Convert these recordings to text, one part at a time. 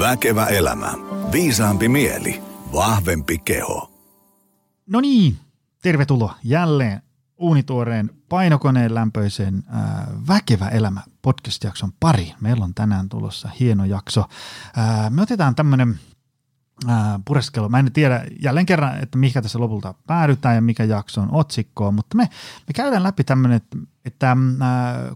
Väkevä elämä. Viisaampi mieli. Vahvempi keho. No niin, tervetuloa jälleen uunituoreen painokoneen lämpöisen ää, Väkevä elämä podcast-jakson pari. Meillä on tänään tulossa hieno jakso. Ää, me otetaan tämmöinen pureskelu. Mä en tiedä jälleen kerran, että mikä tässä lopulta päädytään ja mikä jakso on otsikkoa, mutta me, me käydään läpi tämmöinen, että, että äh,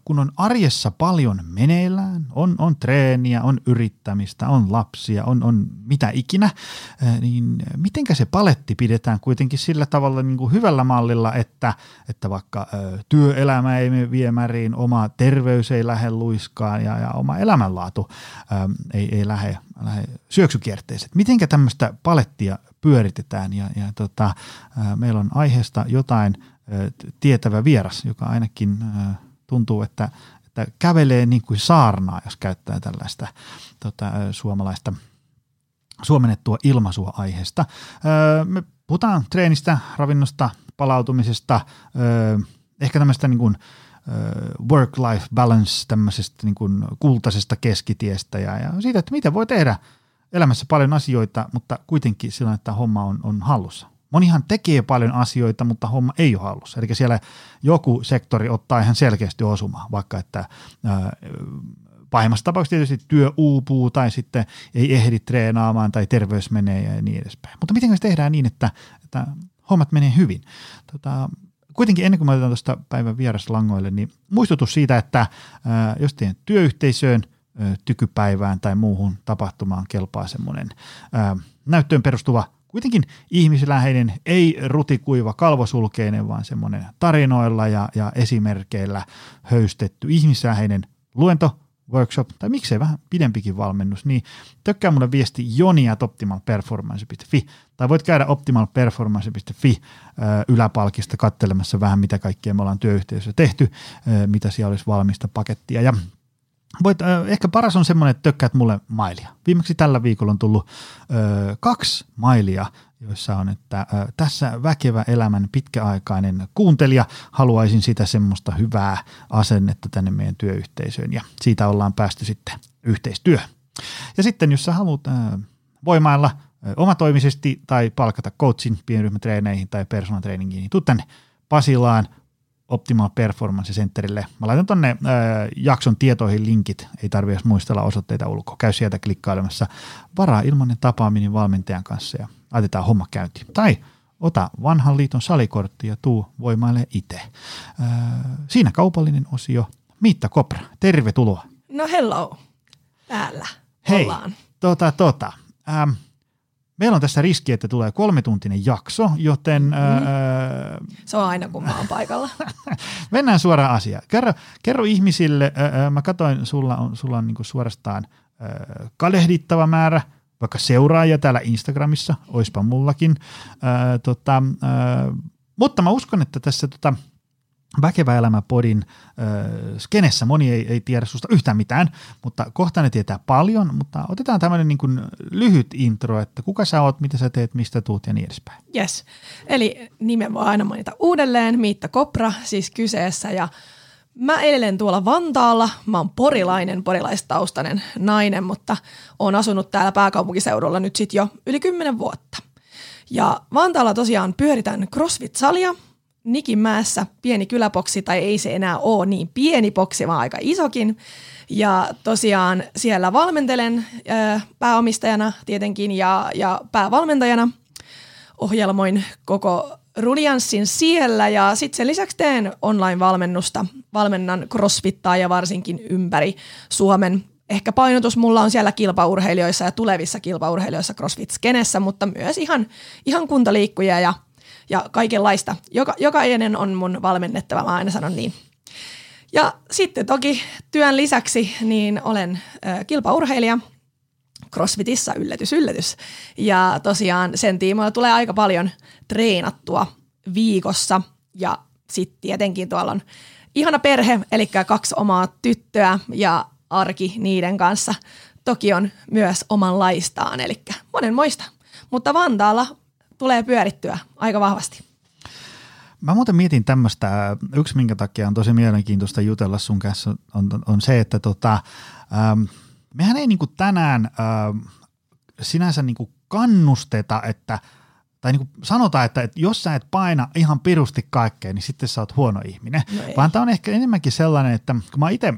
kun on arjessa paljon meneillään, on, on treeniä, on yrittämistä, on lapsia, on, on mitä ikinä, äh, niin mitenkä se paletti pidetään kuitenkin sillä tavalla niin kuin hyvällä mallilla, että, että vaikka äh, työelämä ei mene viemäriin, oma terveys ei lähde luiskaan ja, ja oma elämänlaatu ei, ei lähde, lähde syöksykierteeseen. Mitenkä tämmöistä palettia pyöritetään ja, ja tota, meillä on aiheesta jotain – tietävä vieras, joka ainakin tuntuu, että, että kävelee niin kuin saarnaa, jos käyttää tällaista tota, suomalaista suomennettua ilmaisua aiheesta. Me puhutaan treenistä, ravinnosta, palautumisesta, ehkä tämmöistä niin kuin work-life balance, tämmöisestä niin kuin kultaisesta keskitiestä ja, ja siitä, että miten voi tehdä elämässä paljon asioita, mutta kuitenkin sillä että homma on, on hallussa. Monihan tekee paljon asioita, mutta homma ei ole hallussa. Eli siellä joku sektori ottaa ihan selkeästi osumaan, vaikka että ää, pahimmassa tapauksessa tietysti työ uupuu tai sitten ei ehdi treenaamaan tai terveys menee ja niin edespäin. Mutta miten se tehdään niin, että, että hommat menee hyvin? Tota, kuitenkin ennen kuin me otetaan tuosta päivän vieraslangoille, niin muistutus siitä, että jos teidän työyhteisöön, ää, tykypäivään tai muuhun tapahtumaan kelpaa semmoinen näyttöön perustuva kuitenkin ihmisläheinen, ei rutikuiva kalvosulkeinen, vaan semmoinen tarinoilla ja, ja esimerkkeillä höystetty ihmisläheinen luento, workshop tai miksei vähän pidempikin valmennus, niin tökkää mulle viesti joni.optimalperformance.fi tai voit käydä optimalperformance.fi yläpalkista kattelemassa vähän mitä kaikkea me ollaan työyhteisössä tehty, mitä siellä olisi valmista pakettia. Ja Voit, äh, ehkä paras on semmoinen, että tökkäät mulle mailia. Viimeksi tällä viikolla on tullut äh, kaksi mailia, joissa on, että äh, tässä väkevä elämän pitkäaikainen kuuntelija, haluaisin sitä semmoista hyvää asennetta tänne meidän työyhteisöön ja siitä ollaan päästy sitten yhteistyöhön. Ja sitten jos sä haluat äh, voimailla äh, omatoimisesti tai palkata coachin pienryhmätreeneihin tai personal trainingiin, niin tuu tänne Pasilaan Optimal Performance Centerille. Mä laitan tonne äh, jakson tietoihin linkit, ei tarvitse edes muistella osoitteita ulkoa. Käy sieltä klikkailemassa. Varaa ilmainen tapaaminen valmentajan kanssa ja laitetaan homma käyntiin. Tai ota vanhan liiton salikortti ja tuu voimaille itse. Äh, siinä kaupallinen osio. Miitta Kopra, tervetuloa. No hello, täällä Hei, ollaan. tota, tota. Ähm, Meillä on tässä riski, että tulee kolmetuntinen jakso, joten... Mm. Öö, Se on aina, kun mä oon paikalla. mennään suoraan asiaan. Kerro, kerro ihmisille, öö, mä katsoin, sulla on, sulla on niinku suorastaan öö, kadehdittava määrä, vaikka seuraajia täällä Instagramissa, oispa mullakin. Öö, tota, öö, mutta mä uskon, että tässä tota, Väkevä elämä podin äh, skenessä moni ei, ei tiedä susta yhtään mitään, mutta kohta ne tietää paljon, mutta otetaan tämmöinen niin kuin lyhyt intro, että kuka sä oot, mitä sä teet, mistä tuut ja niin edespäin. Yes. Eli nimen voi aina mainita uudelleen, Miitta Kopra siis kyseessä ja Mä elelen tuolla Vantaalla, mä oon porilainen, porilaistaustainen nainen, mutta oon asunut täällä pääkaupunkiseudulla nyt sit jo yli kymmenen vuotta. Ja Vantaalla tosiaan pyöritän CrossFit-salia, Nikinmäessä pieni kyläpoksi, tai ei se enää ole niin pieni boksi, vaan aika isokin. Ja tosiaan siellä valmentelen pääomistajana tietenkin ja, ja päävalmentajana. Ohjelmoin koko rulianssin siellä ja sitten sen lisäksi teen online-valmennusta. Valmennan crossfittaa ja varsinkin ympäri Suomen. Ehkä painotus mulla on siellä kilpaurheilijoissa ja tulevissa kilpaurheilijoissa crossfit-skenessä, mutta myös ihan, ihan kuntaliikkuja ja ja kaikenlaista. Joka, jokainen on mun valmennettava, mä aina sanon niin. Ja sitten toki työn lisäksi niin olen ö, kilpaurheilija, CrossFitissa yllätys, yllätys. Ja tosiaan sen tiimoilla tulee aika paljon treenattua viikossa ja sitten tietenkin tuolla on ihana perhe, eli kaksi omaa tyttöä ja arki niiden kanssa toki on myös omanlaistaan, eli monenmoista. Mutta Vantaalla tulee pyörittyä aika vahvasti. Mä muuten mietin tämmöistä, yksi minkä takia on tosi mielenkiintoista jutella sun kanssa on, on se, että tota, ähm, mehän ei niin kuin tänään äh, sinänsä niin kuin kannusteta, että tai niin kuin sanotaan, että, että jos sä et paina ihan pirusti kaikkea, niin sitten sä oot huono ihminen. No Vaan tämä on ehkä enemmänkin sellainen, että kun mä itse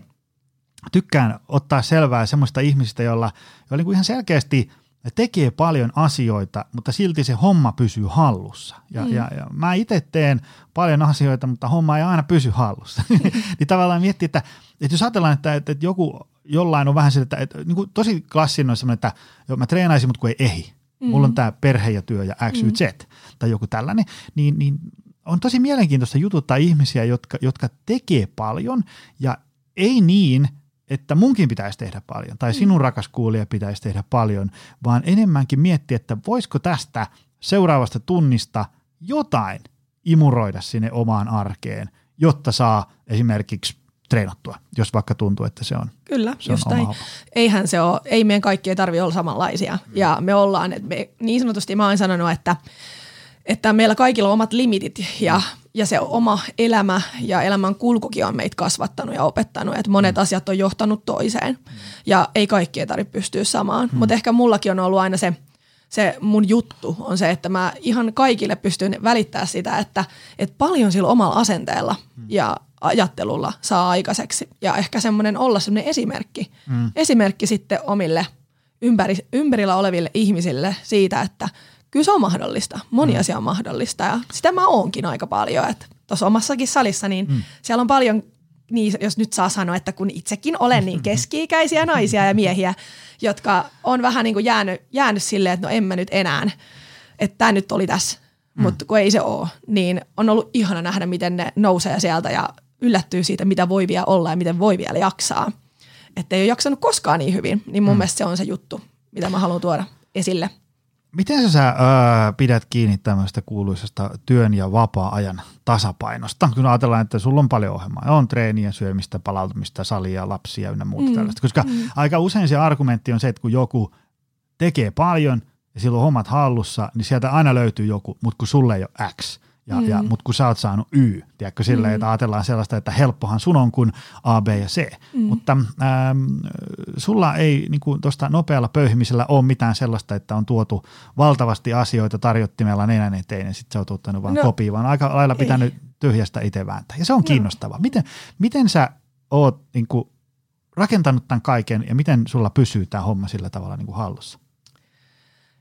tykkään ottaa selvää semmoista ihmisistä, joilla, joilla niin kuin ihan selkeästi tekee paljon asioita, mutta silti se homma pysyy hallussa. Ja, mm. ja, ja mä itse teen paljon asioita, mutta homma ei aina pysy hallussa. niin tavallaan miettii, että, että jos ajatellaan, että, että, että joku jollain on vähän se, että, että niin kuin tosi klassinen on semmoinen, että mä treenaisin, mutta kun ei ehi. Mm. Mulla on tämä perhe ja työ ja X, Y, Z mm. tai joku tällainen. Niin, niin on tosi mielenkiintoista jututtaa ihmisiä, jotka, jotka tekee paljon ja ei niin, että munkin pitäisi tehdä paljon tai mm. sinun rakas kuulija pitäisi tehdä paljon, vaan enemmänkin miettiä, että voisiko tästä seuraavasta tunnista jotain imuroida sinne omaan arkeen, jotta saa esimerkiksi treenattua, jos vaikka tuntuu, että se on Kyllä, se just on näin. Eihän se ole, ei meidän kaikki ei tarvitse olla samanlaisia. Mm. Ja me ollaan, että me, niin sanotusti mä oon sanonut, että, että meillä kaikilla on omat limitit ja, ja se oma elämä ja elämän kulkukin on meitä kasvattanut ja opettanut, että monet mm. asiat on johtanut toiseen. Mm. Ja ei kaikki ei tarvitse pystyä samaan, mm. mutta ehkä mullakin on ollut aina se – se mun juttu on se, että mä ihan kaikille pystyn välittää sitä, että, että paljon sillä omalla asenteella ja ajattelulla saa aikaiseksi. Ja ehkä semmoinen olla semmoinen esimerkki. Mm. Esimerkki sitten omille ympäri, ympärillä oleville ihmisille siitä, että kyllä se on mahdollista. Moni mm. asia on mahdollista ja sitä mä oonkin aika paljon. Että tuossa omassakin salissa, niin mm. siellä on paljon niin, jos nyt saa sanoa, että kun itsekin olen niin keski-ikäisiä naisia ja miehiä, jotka on vähän niin kuin jäänyt, jäänyt silleen, että no en mä nyt enää, että tämä nyt oli tässä, mm. mutta kun ei se ole, niin on ollut ihana nähdä, miten ne nousee sieltä ja yllättyy siitä, mitä voi vielä olla ja miten voi vielä jaksaa. Että ei ole jaksanut koskaan niin hyvin, niin mun mm. mielestä se on se juttu, mitä mä haluan tuoda esille. Miten sä öö, pidät kiinni tämmöistä kuuluisesta työn ja vapaa-ajan tasapainosta? Kun ajatellaan, että sulla on paljon ohjelmaa, on treeniä, syömistä, palautumista, salia, lapsia ynnä muuta mm. tällaista. Koska mm. aika usein se argumentti on se, että kun joku tekee paljon ja silloin hommat hallussa, niin sieltä aina löytyy joku, mutta kun sulle ei ole X – ja, mm. ja, mutta kun sä oot saanut Y, tiedätkö, silleen, mm. että ajatellaan sellaista, että helppohan sun on kuin A, B ja C. Mm. Mutta ähm, sulla ei niin tuosta nopealla pöyhimisellä ole mitään sellaista, että on tuotu valtavasti asioita tarjottimella nenän eteen ja sitten sä oot ottanut vaan no, kopiin, vaan aika lailla pitänyt ei. tyhjästä itse vääntää. Ja se on no. kiinnostavaa. Miten, miten sä oot niin kuin, rakentanut tämän kaiken ja miten sulla pysyy tämä homma sillä tavalla niin kuin hallussa?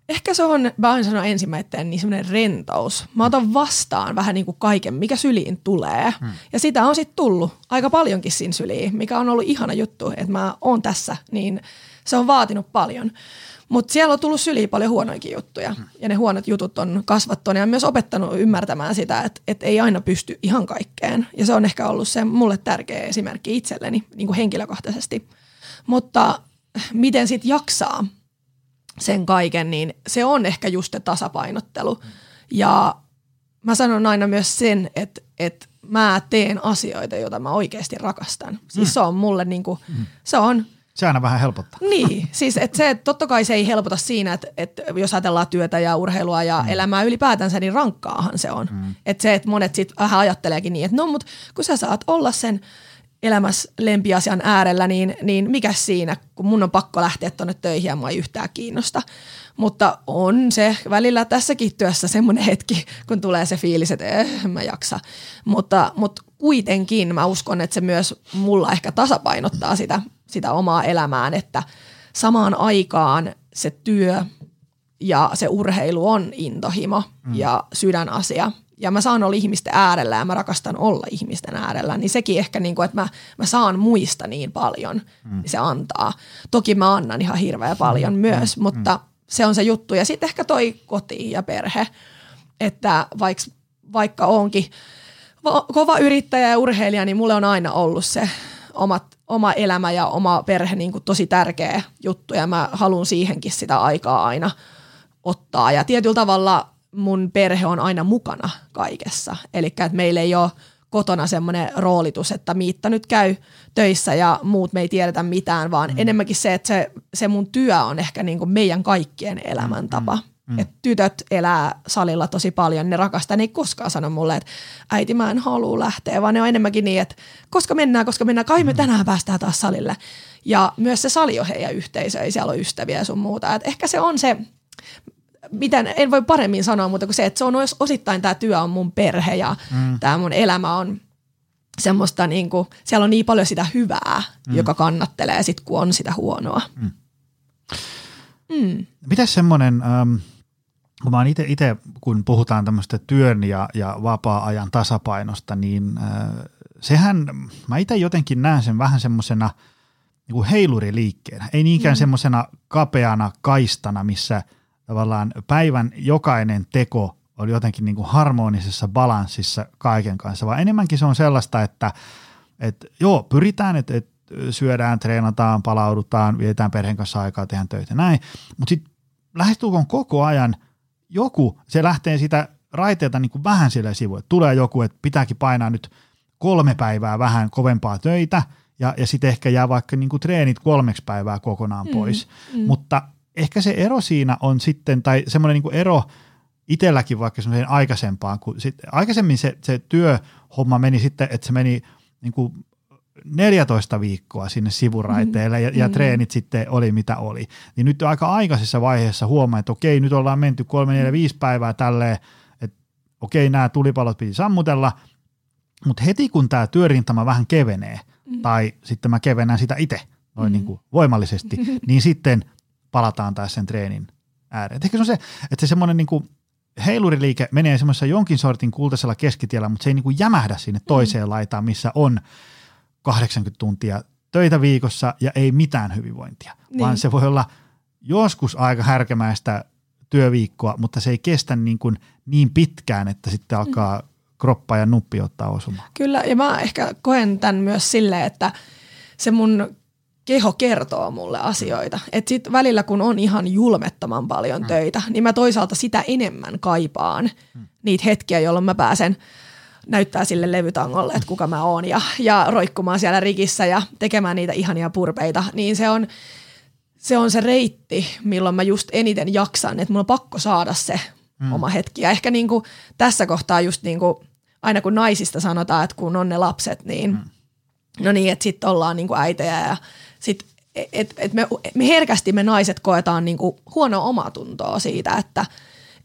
Ehkä se on, mä aina sanon ensimmäinen, niin semmoinen rentous. Mä otan vastaan vähän niin kuin kaiken, mikä syliin tulee. Hmm. Ja sitä on sitten tullut aika paljonkin siinä syliin, mikä on ollut ihana juttu, että mä oon tässä, niin se on vaatinut paljon. Mutta siellä on tullut syliin paljon huonoikin juttuja. Hmm. Ja ne huonot jutut on kasvattanut ja myös opettanut ymmärtämään sitä, että, että ei aina pysty ihan kaikkeen. Ja se on ehkä ollut se mulle tärkeä esimerkki itselleni niin kuin henkilökohtaisesti. Mutta miten sitten jaksaa sen kaiken, niin se on ehkä just se tasapainottelu. Ja mä sanon aina myös sen, että, että mä teen asioita, joita mä oikeasti rakastan. Siis mm. se on mulle niin kuin, mm. se on se aina vähän helpottaa. Niin, siis että se, totta kai se ei helpota siinä, että, että jos ajatellaan työtä ja urheilua ja mm. elämää ylipäätänsä, niin rankkaahan se on. Mm. Että se, että monet sitten vähän ajatteleekin niin, että no mut kun sä saat olla sen elämässä lempiasian äärellä, niin, niin mikä siinä, kun mun on pakko lähteä tuonne töihin ja mua ei yhtään kiinnosta. Mutta on se välillä tässäkin työssä semmoinen hetki, kun tulee se fiilis, että eh, mä jaksa. Mutta, mutta kuitenkin mä uskon, että se myös mulla ehkä tasapainottaa sitä, sitä omaa elämään, että samaan aikaan se työ ja se urheilu on intohimo mm. ja sydänasia – ja mä saan olla ihmisten äärellä ja mä rakastan olla ihmisten äärellä, niin sekin ehkä, niin kuin, että mä, mä saan muista niin paljon, mm. niin se antaa. Toki mä annan ihan hirveän paljon mm. myös, mm. mutta mm. se on se juttu. Ja sitten ehkä toi koti ja perhe, että vaikka, vaikka onkin kova yrittäjä ja urheilija, niin mulle on aina ollut se omat, oma elämä ja oma perhe niin kuin tosi tärkeä juttu ja mä haluan siihenkin sitä aikaa aina ottaa. Ja tietyllä tavalla mun perhe on aina mukana kaikessa. Eli että meillä ei ole kotona semmoinen roolitus, että Miitta nyt käy töissä ja muut me ei tiedetä mitään, vaan mm. enemmänkin se, että se, se mun työ on ehkä niin kuin meidän kaikkien elämäntapa. Mm. Mm. Et tytöt elää salilla tosi paljon, ne rakastaa, ne ei koskaan sano mulle, että äiti mä en halua lähteä, vaan ne on enemmänkin niin, että koska mennään, koska mennään, kai me mm. tänään päästään taas salille. Ja myös se sali on heidän yhteisö, ei siellä ole ystäviä ja sun muuta. Et ehkä se on se, miten, en voi paremmin sanoa, mutta kuin se, että se on osittain tämä työ on mun perhe ja mm. tämä mun elämä on semmoista, niin kuin, siellä on niin paljon sitä hyvää, mm. joka kannattelee sit kun on sitä huonoa. Mm. Mm. Miten semmoinen, ähm, kun mä itse, kun puhutaan tämmöistä työn ja, ja vapaa-ajan tasapainosta, niin äh, sehän, mä itse jotenkin näen sen vähän semmoisena niin heiluriliikkeenä, ei niinkään mm. semmoisena kapeana kaistana, missä tavallaan päivän jokainen teko on jotenkin niin kuin harmonisessa balanssissa kaiken kanssa, vaan enemmänkin se on sellaista, että, että joo, pyritään, että, että syödään, treenataan, palaudutaan, vietetään perheen kanssa aikaa, tehdään töitä, näin, mutta sitten lähestulkoon koko ajan joku, se lähtee sitä raiteelta niin kuin vähän sille sivuun, että tulee joku, että pitääkin painaa nyt kolme päivää vähän kovempaa töitä, ja, ja sitten ehkä jää vaikka niin kuin treenit kolmeksi päivää kokonaan mm, pois, mm, mm. mutta ehkä se ero siinä on sitten, tai semmoinen niin ero itselläkin vaikka semmoiseen aikaisempaan, kun sit, aikaisemmin se, se työhomma meni sitten, että se meni niin kuin 14 viikkoa sinne sivuraiteelle ja, ja mm. treenit sitten oli mitä oli. Niin nyt aika aikaisessa vaiheessa huomaa, että okei, nyt ollaan menty 3, 4, 5 päivää tälleen, että okei, nämä tulipalot piti sammutella, mutta heti kun tämä työrintama vähän kevenee, mm. tai sitten mä kevennän sitä itse noin mm. niin kuin voimallisesti, niin sitten palataan taas sen treenin ääreen. Ehkä se on se, että se semmoinen niin kuin heiluriliike menee semmoisessa jonkin sortin kultaisella keskitiellä, mutta se ei niin kuin jämähdä sinne toiseen mm. laitaan, missä on 80 tuntia töitä viikossa ja ei mitään hyvinvointia, niin. vaan se voi olla joskus aika härkämäistä työviikkoa, mutta se ei kestä niin, kuin niin pitkään, että sitten alkaa mm. kroppa ja nuppi ottaa osumaan. Kyllä, ja mä ehkä koen tämän myös silleen, että se mun keho kertoo mulle asioita. Että sitten välillä, kun on ihan julmettoman paljon mm. töitä, niin mä toisaalta sitä enemmän kaipaan mm. niitä hetkiä, jolloin mä pääsen näyttää sille levytangolle, että kuka mä oon ja, ja roikkumaan siellä rikissä ja tekemään niitä ihania purpeita, niin se on, se on se reitti, milloin mä just eniten jaksan, että mulla on pakko saada se mm. oma hetki. Ja ehkä niin kuin tässä kohtaa just niin kuin, aina kun naisista sanotaan, että kun on ne lapset, niin mm. no niin, että sitten ollaan niin kuin äitejä ja sit, et, et me, me herkästi me naiset koetaan niin kuin huonoa omatuntoa siitä, että –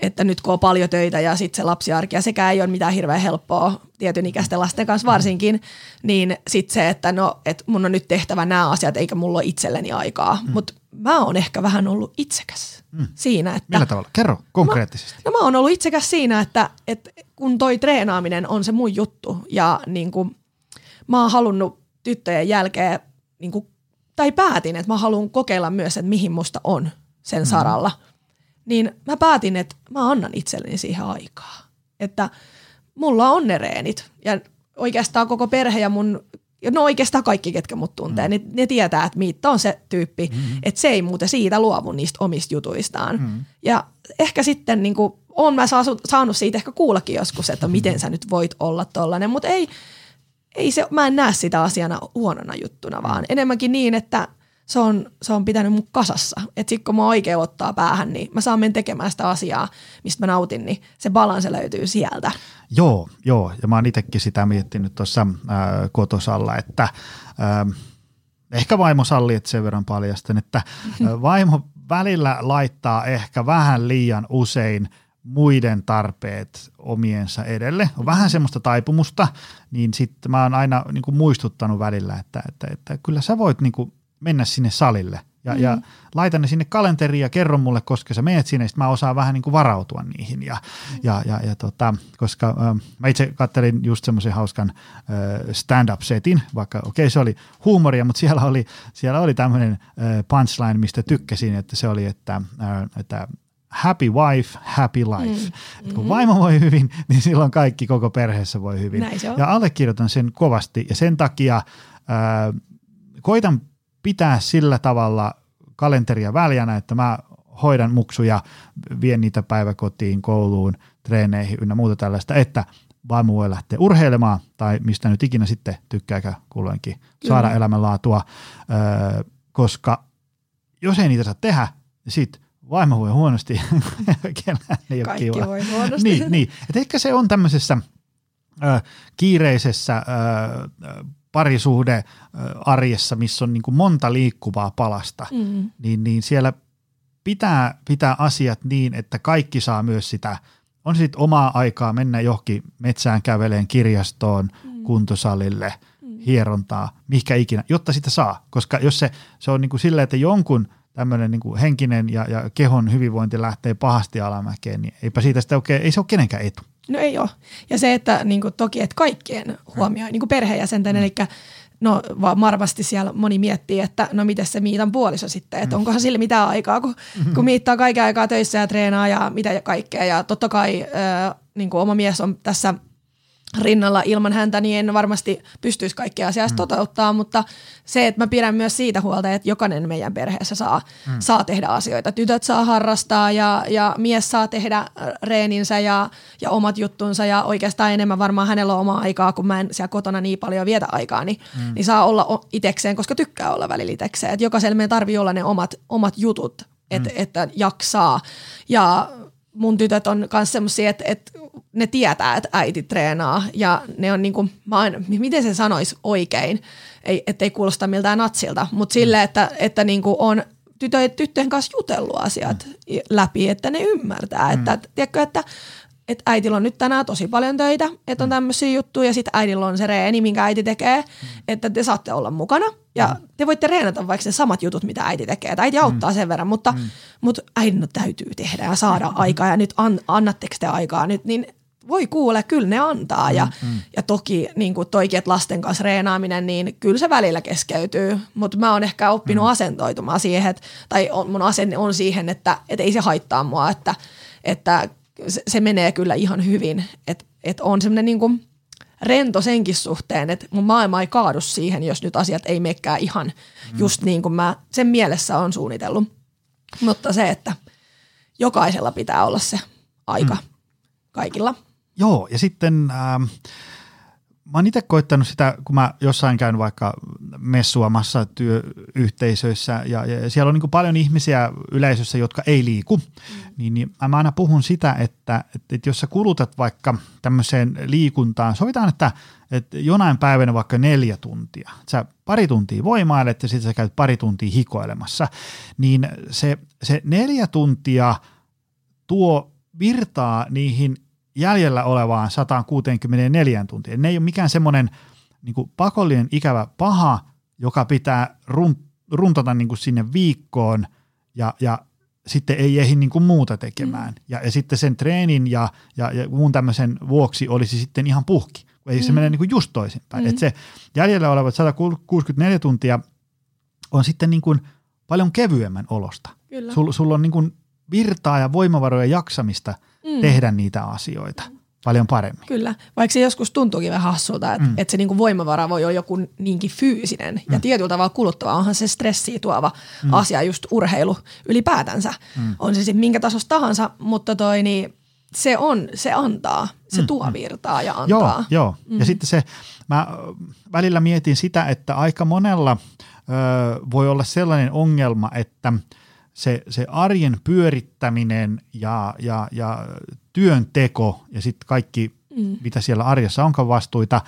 että nyt kun on paljon töitä ja sitten se lapsiarki, ja sekään ei ole mitään hirveän helppoa tietyn ikäisten lasten kanssa varsinkin, niin sitten se, että no, että mun on nyt tehtävä nämä asiat, eikä mulla ole itselleni aikaa. Mm. Mutta mä oon ehkä vähän ollut itsekäs mm. siinä, että... Millä tavalla? Kerro konkreettisesti. Mä, no mä oon ollut itsekäs siinä, että, että kun toi treenaaminen on se mun juttu, ja niin kuin, mä oon halunnut tyttöjen jälkeen, niin kuin, tai päätin, että mä haluan kokeilla myös, että mihin musta on sen mm. saralla – niin mä päätin, että mä annan itselleni siihen aikaa. Että mulla on ne reenit ja oikeastaan koko perhe ja mun, no oikeastaan kaikki, ketkä mut tuntee, mm. ne, ne tietää, että Miitta on se tyyppi, mm. että se ei muuten siitä luovu niistä omista jutuistaan. Mm. Ja ehkä sitten niin kuin, on mä saanut siitä ehkä kuullakin joskus, että miten sä nyt voit olla tollanen, mutta ei, ei se, mä en näe sitä asiana huonona juttuna, vaan enemmänkin niin, että – se on, se on pitänyt mun kasassa. Että sitten kun mä oikein ottaa päähän, niin mä saan mennä tekemään sitä asiaa, mistä mä nautin, niin se balanse löytyy sieltä. Joo, joo. Ja mä oon itsekin sitä miettinyt tuossa äh, kotosalla, että äh, ehkä vaimo sallii, että sen verran paljastan, että äh, vaimo välillä laittaa ehkä vähän liian usein muiden tarpeet omiensa edelle. On vähän semmoista taipumusta, niin sitten mä oon aina niin kuin muistuttanut välillä, että, että, että kyllä sä voit niin kuin mennä sinne salille. Ja, mm. ja laita ne sinne kalenteriin ja kerro mulle, koska sä menet sinne, mä osaan vähän niin kuin varautua niihin. Ja, mm. ja, ja, ja tota, koska äh, mä itse kattelin just semmoisen hauskan äh, stand-up-setin, vaikka okei okay, se oli huumoria, mutta siellä oli, siellä oli tämmöinen äh, punchline, mistä tykkäsin, että se oli, että, äh, että happy wife, happy life. Mm. kun mm-hmm. vaimo voi hyvin, niin silloin kaikki koko perheessä voi hyvin. Ja allekirjoitan sen kovasti ja sen takia äh, koitan pitää sillä tavalla kalenteria väljänä, että mä hoidan muksuja, vien niitä päiväkotiin, kouluun, treeneihin ynnä muuta tällaista, että vaimo voi lähteä urheilemaan tai mistä nyt ikinä sitten tykkääkö kulloinkin saada elämänlaatua, öö, koska jos ei niitä saa tehdä, niin sit vaimo voi huonosti, kellään ei ole Kaikki kiva. voi huonosti. Niin, niin. Et ehkä se on tämmöisessä ö, kiireisessä ö, parisuhde ö, arjessa, missä on niin kuin monta liikkuvaa palasta, Mm. niin, niin siellä pitää pitää asiat niin, että kaikki saa myös sitä, on sitten omaa aikaa mennä johonkin metsään käveleen kirjastoon, Mm. kuntosalille, hierontaa, mihinkä ikinä, jotta sitä saa. Koska jos se, se on niin kuin silleen, että jonkun tämmöinen niin henkinen ja, ja kehon hyvinvointi lähtee pahasti alamäkeen, niin eipä siitä sitä oikein, ei se ole kenenkään etu. No ei ole. Ja se, että niin kuin, toki, että kaikkien huomioi, niin kuin perheenjäsenten, eli no va- varmasti siellä moni miettii, että no miten se Miitan puoliso sitten, että onkohan sille mitään aikaa, kun, kun Miitta on kaiken aikaa töissä ja treenaa ja mitä kaikkea. Ja totta kai äh, niin kuin oma mies on tässä rinnalla ilman häntä, niin en varmasti pystyisi kaikkia asiaa mm. toteuttaa, mutta se, että mä pidän myös siitä huolta, että jokainen meidän perheessä saa, mm. saa tehdä asioita. Tytöt saa harrastaa ja, ja mies saa tehdä äh, reeninsä ja, ja omat juttunsa ja oikeastaan enemmän varmaan hänellä on omaa aikaa, kun mä en siellä kotona niin paljon vietä aikaa, niin, mm. niin saa olla itekseen, koska tykkää olla välillä itekseen. Et jokaisella meidän tarvii olla ne omat, omat jutut, et, mm. että jaksaa ja mun tytöt on myös semmoisia, että, että ne tietää, että äiti treenaa ja ne on niinku, mä aina, miten se sanoisi oikein, ei, ettei kuulosta miltään natsilta, mutta silleen, että, että niinku on tytöjen, tyttöjen kanssa jutellut asiat mm. läpi, että ne ymmärtää, mm. että tiedätkö, että että äitillä on nyt tänään tosi paljon töitä, että on tämmöisiä juttuja ja sitten äidillä on se reeni, minkä äiti tekee, että te saatte olla mukana ja te voitte reenata vaikka ne samat jutut, mitä äiti tekee. Että äiti auttaa sen verran, mutta, mutta äidin täytyy tehdä ja saada aikaa ja nyt an, annatteko te aikaa nyt, niin voi kuule, kyllä ne antaa. Ja, ja toki niin kuin toikin, että lasten kanssa reenaaminen, niin kyllä se välillä keskeytyy. Mutta mä oon ehkä oppinut asentoitumaan siihen, että, tai on, mun asenne on siihen, että, että ei se haittaa mua, että, että se, se menee kyllä ihan hyvin. Että että on semmoinen niin kuin rento senkin suhteen, että mun maailma ei kaadu siihen, jos nyt asiat ei menekään ihan just niin kuin mä sen mielessä on suunnitellut. Mutta se, että jokaisella pitää olla se aika kaikilla. Joo, ja sitten ähm, mä oon itse koittanut sitä, kun mä jossain käyn vaikka messuamassa työyhteisöissä ja, ja siellä on niin paljon ihmisiä yleisössä, jotka ei liiku, mm. niin, niin mä aina puhun sitä, että, että, että jos sä kulutat vaikka tämmöiseen liikuntaan, sovitaan, että, että jonain päivänä vaikka neljä tuntia, sä pari tuntia voimailet ja sitten sä käyt pari tuntia hikoilemassa, niin se, se neljä tuntia tuo virtaa niihin jäljellä olevaan 164 tuntia. Ne ei ole mikään semmoinen niin pakollinen ikävä paha, joka pitää run, runtata niin kuin sinne viikkoon ja, ja sitten ei ehdi niin kuin muuta tekemään. Mm. Ja, ja sitten sen treenin ja, ja, ja muun tämmöisen vuoksi olisi sitten ihan puhki. Ei mm. se mene niin kuin just toisinpäin. Mm. Että se jäljellä olevat 164 tuntia on sitten niin kuin paljon kevyemmän olosta. Kyllä. Sulla sul on niin kuin virtaa ja voimavaroja jaksamista mm. tehdä niitä asioita paljon paremmin. Kyllä, vaikka se joskus tuntuukin vähän hassulta, että, mm. että se niinku voimavara voi olla joku niinkin fyysinen mm. ja tietyllä tavalla kuluttava. Onhan se stressiä tuova mm. asia just urheilu ylipäätänsä. Mm. On se sitten minkä tasosta tahansa, mutta toi niin se on, se antaa, se mm. tuo virtaa ja antaa. Joo, joo. Mm. ja sitten se, mä välillä mietin sitä, että aika monella ö, voi olla sellainen ongelma, että – se, se arjen pyörittäminen ja, ja, ja työnteko ja sitten kaikki, mm. mitä siellä arjessa onkaan vastuita,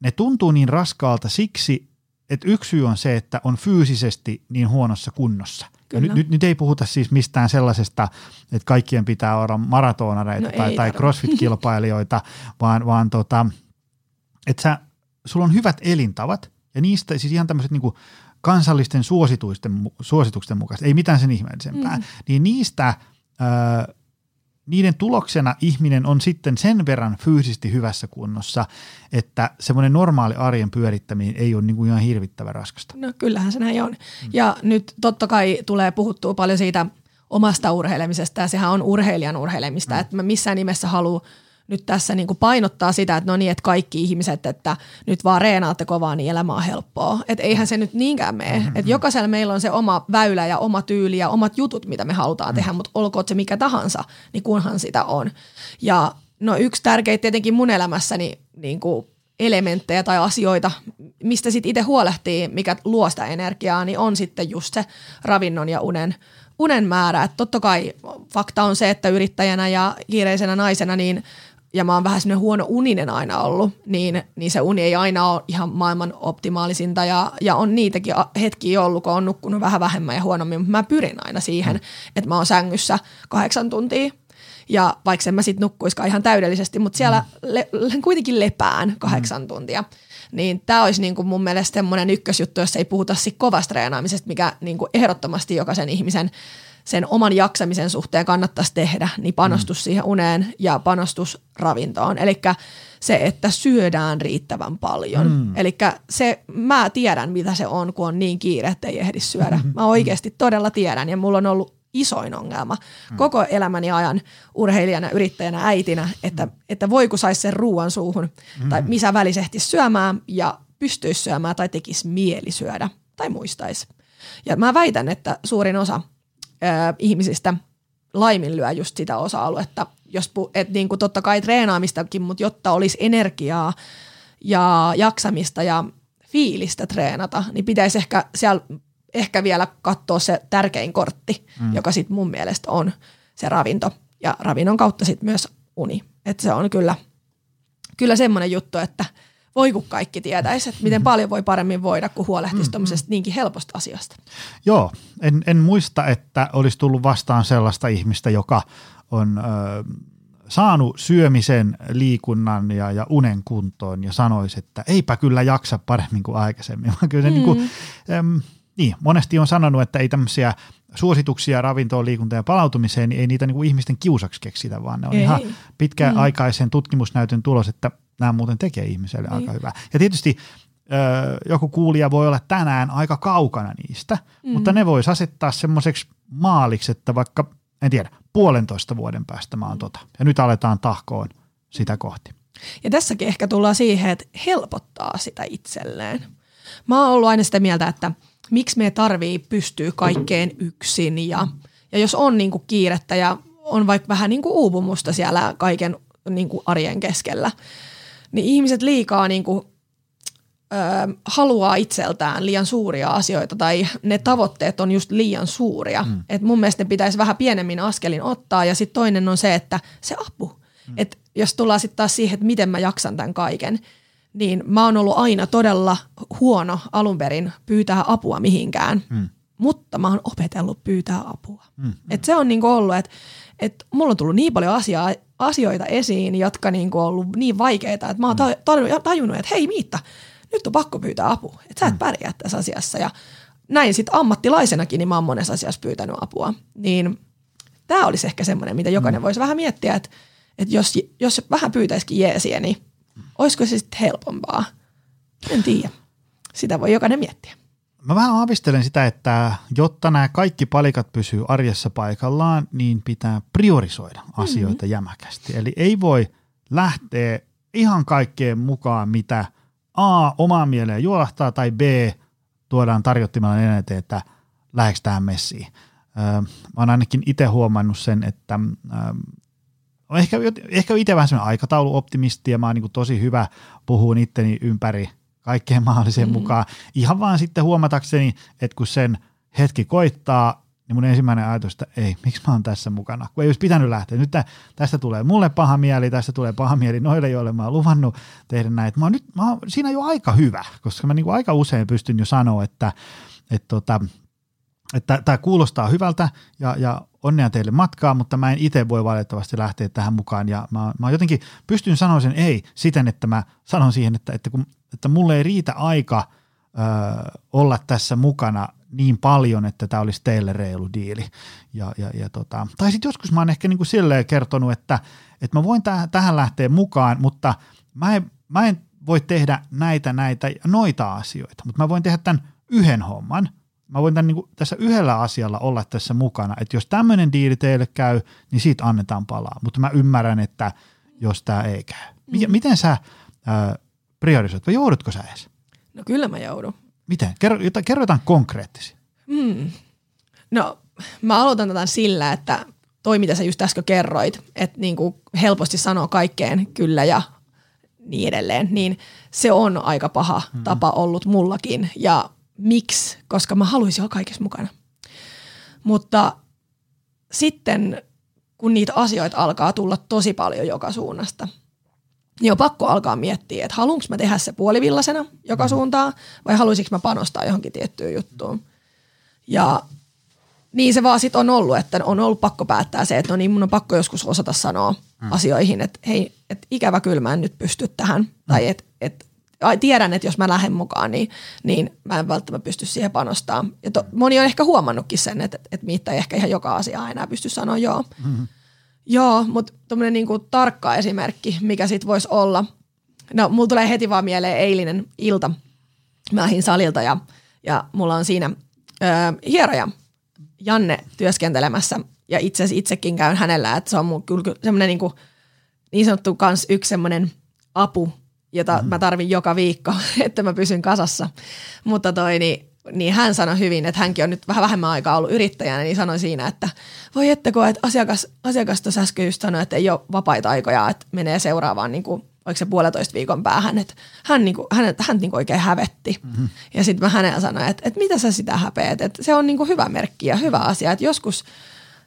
ne tuntuu niin raskaalta siksi, että yksi syy on se, että on fyysisesti niin huonossa kunnossa. Ja nyt, nyt, nyt ei puhuta siis mistään sellaisesta, että kaikkien pitää olla maratonareita no tai, tai crossfit-kilpailijoita, vaan, vaan tota, että sä, sulla on hyvät elintavat ja niistä siis ihan tämmöiset niinku kansallisten suositusten, suositusten mukaista, ei mitään sen ihmeellisempää, mm. niin niistä ö, niiden tuloksena ihminen on sitten sen verran fyysisesti hyvässä kunnossa, että semmoinen normaali arjen pyörittäminen ei ole niin kuin ihan hirvittävän raskasta. No kyllähän se näin on. Mm. Ja nyt totta kai tulee puhuttua paljon siitä omasta urheilemisesta ja sehän on urheilijan urheilemista, mm. että mä missään nimessä haluan nyt tässä niin kuin painottaa sitä, että no niin, että kaikki ihmiset, että nyt vaan reenaatte kovaa, niin elämä on helppoa. Että eihän se nyt niinkään mene. Mm-hmm. Että jokaisella meillä on se oma väylä ja oma tyyli ja omat jutut, mitä me halutaan mm-hmm. tehdä, mutta olkoon se mikä tahansa, niin kunhan sitä on. Ja no yksi tärkeitä tietenkin mun elämässäni niin kuin elementtejä tai asioita, mistä sitten itse huolehtii, mikä luo sitä energiaa, niin on sitten just se ravinnon ja unen unen määrä. Että totta kai fakta on se, että yrittäjänä ja kiireisenä naisena, niin ja mä oon vähän semmoinen huono uninen aina ollut, niin, niin se uni ei aina ole ihan maailman optimaalisinta ja, ja on niitäkin hetkiä ollut, kun on nukkunut vähän vähemmän ja huonommin, mutta mä pyrin aina siihen, mm. että mä oon sängyssä kahdeksan tuntia ja vaikka en mä sit nukkuiskaan ihan täydellisesti, mutta siellä mm. le, le, kuitenkin lepään kahdeksan mm. tuntia. Niin tämä olisi niinku mun mielestä semmoinen ykkösjuttu, jos ei puhuta kovasta treenaamisesta, mikä niinku ehdottomasti jokaisen ihmisen sen oman jaksamisen suhteen kannattaisi tehdä, niin panostus mm. siihen uneen ja panostus ravintoon. Eli se, että syödään riittävän paljon. Mm. Eli se, mä tiedän, mitä se on, kun on niin kiire, että ei ehdi syödä. Mm-hmm. Mä oikeasti todella tiedän ja mulla on ollut isoin ongelma mm. koko elämäni ajan urheilijana, yrittäjänä, äitinä, että, mm. että voi kun saisi sen ruoan suuhun mm. tai missä välisehti syömään ja pystyisi syömään tai tekisi mieli syödä tai muistaisi. Ja mä väitän, että suurin osa ihmisistä laiminlyö just sitä osa-aluetta, jos et niin kuin totta kai treenaamistakin, mutta jotta olisi energiaa ja jaksamista ja fiilistä treenata, niin pitäisi ehkä siellä ehkä vielä katsoa se tärkein kortti, mm. joka sitten mun mielestä on se ravinto ja ravinnon kautta sitten myös uni. Että se on kyllä, kyllä semmoinen juttu, että voi kun kaikki tietäisi, että miten mm. paljon voi paremmin voida, kun huolehtisi mm. niinkin helposta asiasta. Joo, en, en muista, että olisi tullut vastaan sellaista ihmistä, joka on... Ö, saanut syömisen, liikunnan ja, ja unen kuntoon ja sanoisi, että eipä kyllä jaksa paremmin kuin aikaisemmin. kyllä se mm. niin kuin, äm, niin, monesti on sanonut, että ei tämmöisiä suosituksia ravintoon, liikuntaan ja palautumiseen, niin ei niitä niin kuin ihmisten kiusaksi keksitä, vaan ne on ei. ihan pitkäaikaisen tutkimusnäytön tulos, että nämä muuten tekee ihmiselle ei. aika hyvää. Ja tietysti ö, joku kuulija voi olla tänään aika kaukana niistä, mm. mutta ne voisi asettaa semmoiseksi maaliksi, että vaikka, en tiedä, puolentoista vuoden päästä mä oon mm. tota. Ja nyt aletaan tahkoon sitä kohti. Ja tässäkin ehkä tullaan siihen, että helpottaa sitä itselleen. Mä oon ollut aina sitä mieltä, että – miksi me tarvii pystyä kaikkeen yksin ja, ja jos on niin kuin kiirettä ja on vaikka vähän niin kuin uupumusta siellä kaiken niin kuin arjen keskellä, niin ihmiset liikaa niin kuin, ö, haluaa itseltään liian suuria asioita tai ne tavoitteet on just liian suuria. Mm. Et mun mielestä ne pitäisi vähän pienemmin askelin ottaa ja sitten toinen on se, että se apu. Mm. Et jos tullaan sitten taas siihen, että miten mä jaksan tämän kaiken – niin mä oon ollut aina todella huono alun perin pyytää apua mihinkään, mm. mutta mä oon opetellut pyytää apua. Mm. mm. Et se on niinku ollut, että et mulla on tullut niin paljon asiaa, asioita esiin, jotka niinku on ollut niin vaikeita, että mä oon tajunnut, että hei Miitta, nyt on pakko pyytää apua, että sä et mm. pärjää tässä asiassa. Ja näin sitten ammattilaisenakin, niin mä oon monessa asiassa pyytänyt apua. Niin tämä olisi ehkä semmoinen, mitä jokainen mm. voisi vähän miettiä, että, että jos, jos vähän pyytäisikin jeesiä, niin Olisiko se sitten helpompaa? En tiedä. Sitä voi jokainen miettiä. Mä vähän aavistelen sitä, että jotta nämä kaikki palikat pysyy arjessa paikallaan, niin pitää priorisoida asioita mm-hmm. jämäkästi. Eli ei voi lähteä ihan kaikkeen mukaan, mitä A, omaan mieleen juolahtaa, tai B, tuodaan tarjottimella enemmän, että läheks tähän messiin. mä oon ainakin itse huomannut sen, että ehkä, ehkä itse vähän sellainen aikatauluoptimisti ja mä oon niin tosi hyvä puhua itteni ympäri kaikkeen mahdolliseen mm. mukaan. Ihan vaan sitten huomatakseni, että kun sen hetki koittaa, niin mun ensimmäinen ajatus, että ei, miksi mä oon tässä mukana, kun ei olisi pitänyt lähteä. Nyt tästä tulee mulle paha mieli, tästä tulee paha mieli noille, joille mä oon luvannut tehdä näin. Mä oon, nyt, mä oon siinä jo aika hyvä, koska mä niin aika usein pystyn jo sanoa, että, että, tota, että tämä kuulostaa hyvältä ja, ja onnea teille matkaa, mutta mä en itse voi valitettavasti lähteä tähän mukaan. Ja mä, mä jotenkin pystyn sanoa sen ei siten, että mä sanon siihen, että, että, kun, että mulle ei riitä aika ö, olla tässä mukana niin paljon, että tämä olisi teille reilu diili. Ja, ja, ja tota, tai sitten joskus mä oon ehkä niin kuin silleen kertonut, että, että mä voin täh, tähän lähteä mukaan, mutta mä en, mä en voi tehdä näitä, näitä, noita asioita, mutta mä voin tehdä tämän yhden homman – mä voin tämän, niin kuin, tässä yhdellä asialla olla tässä mukana, että jos tämmöinen diili teille käy, niin siitä annetaan palaa, mutta mä ymmärrän, että jos tämä ei käy. Mm. Miten sä äh, priorisoit vai joudutko sä edes? No kyllä mä joudun. Miten? Kerro, kerro jotain konkreettisia. Mm. No mä aloitan tätä sillä, että toi mitä sä just äsken kerroit, että niin kuin helposti sanoo kaikkeen kyllä ja niin edelleen, niin se on aika paha mm. tapa ollut mullakin ja miksi, koska mä haluaisin olla kaikessa mukana. Mutta sitten kun niitä asioita alkaa tulla tosi paljon joka suunnasta, niin on pakko alkaa miettiä, että haluanko mä tehdä se puolivillasena joka mm. suuntaan vai haluaisinko mä panostaa johonkin tiettyyn juttuun. Ja niin se vaan sitten on ollut, että on ollut pakko päättää se, että no niin mun on pakko joskus osata sanoa mm. asioihin, että hei, että ikävä kyllä mä en nyt pysty tähän. Mm. Tai että et, tiedän, että jos mä lähden mukaan, niin, niin mä en välttämättä pysty siihen panostamaan. Ja to, moni on ehkä huomannutkin sen, että, että Miitta ei ehkä ihan joka asia enää pysty sanoa joo. Mm-hmm. Joo, mutta tuommoinen niinku tarkka esimerkki, mikä sitten voisi olla. No, mulla tulee heti vaan mieleen eilinen ilta. Mä lähdin salilta ja, ja mulla on siinä öö, hieroja Janne työskentelemässä ja itse asiassa itsekin käyn hänellä, että se on mun kyllä semmoinen niin, niin sanottu kans yksi semmoinen apu, jota mm-hmm. mä tarvin joka viikko, että mä pysyn kasassa. Mutta toi, niin, niin hän sanoi hyvin, että hänkin on nyt vähän vähemmän aikaa ollut yrittäjänä, niin sanoi siinä, että voi etteko, että asiakas, asiakas tuossa äsken just sanoi, että ei ole vapaita aikoja, että menee seuraavaan niin kuin oliko se puolitoista viikon päähän, että hän, niinku, hän, hän niinku oikein hävetti. Mm-hmm. Ja sitten mä hänellä sanoin, että, että mitä sä sitä häpeät, että se on niinku hyvä merkki ja hyvä asia, että joskus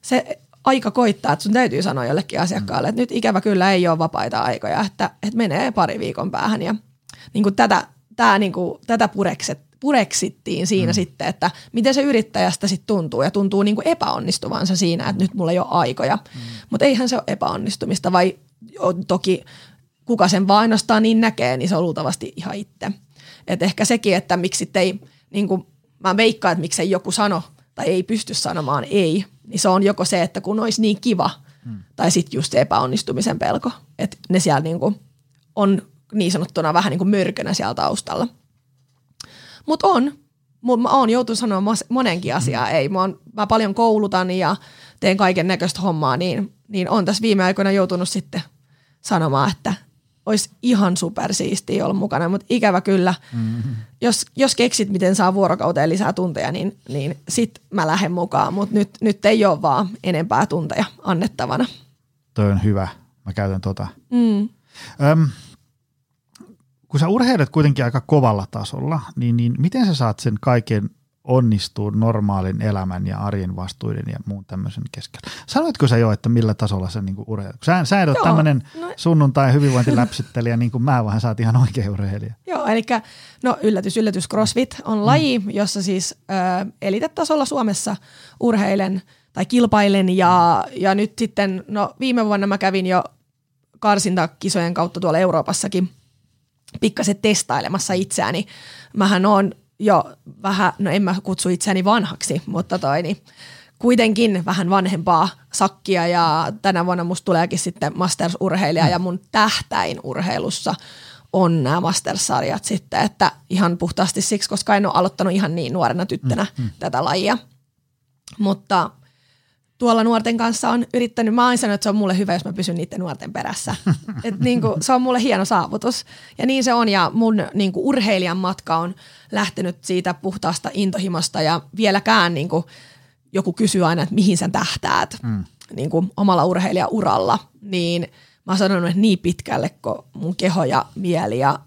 se aika koittaa, että sun täytyy sanoa jollekin asiakkaalle, että nyt ikävä kyllä ei ole vapaita aikoja, että, että menee pari viikon päähän ja niinku tätä, tää, niinku, tätä purekset, pureksittiin siinä mm. sitten, että miten se yrittäjästä sitten tuntuu ja tuntuu niinku epäonnistuvansa siinä, että nyt mulla ei ole aikoja. Mm. Mutta eihän se ole epäonnistumista, vai toki kuka sen vaan ainoastaan niin näkee, niin se on luultavasti ihan itse. Et ehkä sekin, että miksi ei, niin kuin, mä veikkaan, että miksei joku sano tai ei pysty sanomaan ei, niin se on joko se, että kun olisi niin kiva, hmm. tai sitten just se epäonnistumisen pelko, että ne siellä niin kuin on niin sanottuna vähän niin kuin mörkönä siellä taustalla. Mutta on, mä oon joutunut sanoa monenkin asiaa ei. Mä, on, mä paljon koulutan ja teen kaiken näköistä hommaa, niin, niin on tässä viime aikoina joutunut sitten sanomaan, että olisi ihan supersiistiä olla mukana, mutta ikävä kyllä, mm-hmm. jos, jos keksit, miten saa vuorokauteen lisää tunteja, niin, niin sit mä lähden mukaan, mutta nyt, nyt ei ole vaan enempää tunteja annettavana. Toi on hyvä, mä käytän tota. Mm. Öm, kun sä urheilet kuitenkin aika kovalla tasolla, niin, niin miten sä saat sen kaiken onnistuu normaalin elämän ja arjen vastuiden ja muun tämmöisen keskellä. Sanoitko sä jo, että millä tasolla sä niinku urheilet? Sä, sä et ole tämmöinen no. sunnuntai hyvinvointiläpsittelijä, niin kuin mä, vaan oot ihan oikea urheilija. Joo, eli no yllätys, yllätys, CrossFit on mm. laji, jossa siis ö, elitetasolla Suomessa urheilen tai kilpailen ja, ja nyt sitten, no viime vuonna mä kävin jo karsintakisojen kautta tuolla Euroopassakin pikkasen testailemassa itseäni. Mähän on jo vähän, no en mä kutsu itseäni vanhaksi, mutta toi niin, kuitenkin vähän vanhempaa sakkia ja tänä vuonna musta tuleekin sitten Masters-urheilija ja mun tähtäin urheilussa on nämä Masters-sarjat sitten, että ihan puhtaasti siksi, koska en ole aloittanut ihan niin nuorena tyttönä mm, mm. tätä lajia. Mutta tuolla nuorten kanssa on yrittänyt, mä oon sanonut, että se on mulle hyvä, jos mä pysyn niiden nuorten perässä. Et niin kuin, se on mulle hieno saavutus. Ja niin se on, ja mun niin kuin urheilijan matka on lähtenyt siitä puhtaasta intohimosta, ja vieläkään niin kuin, joku kysyy aina, että mihin sä tähtäät mm. niin kuin omalla urheilijauralla, niin mä oon sanonut, että niin pitkälle, kun mun keho ja mieli ja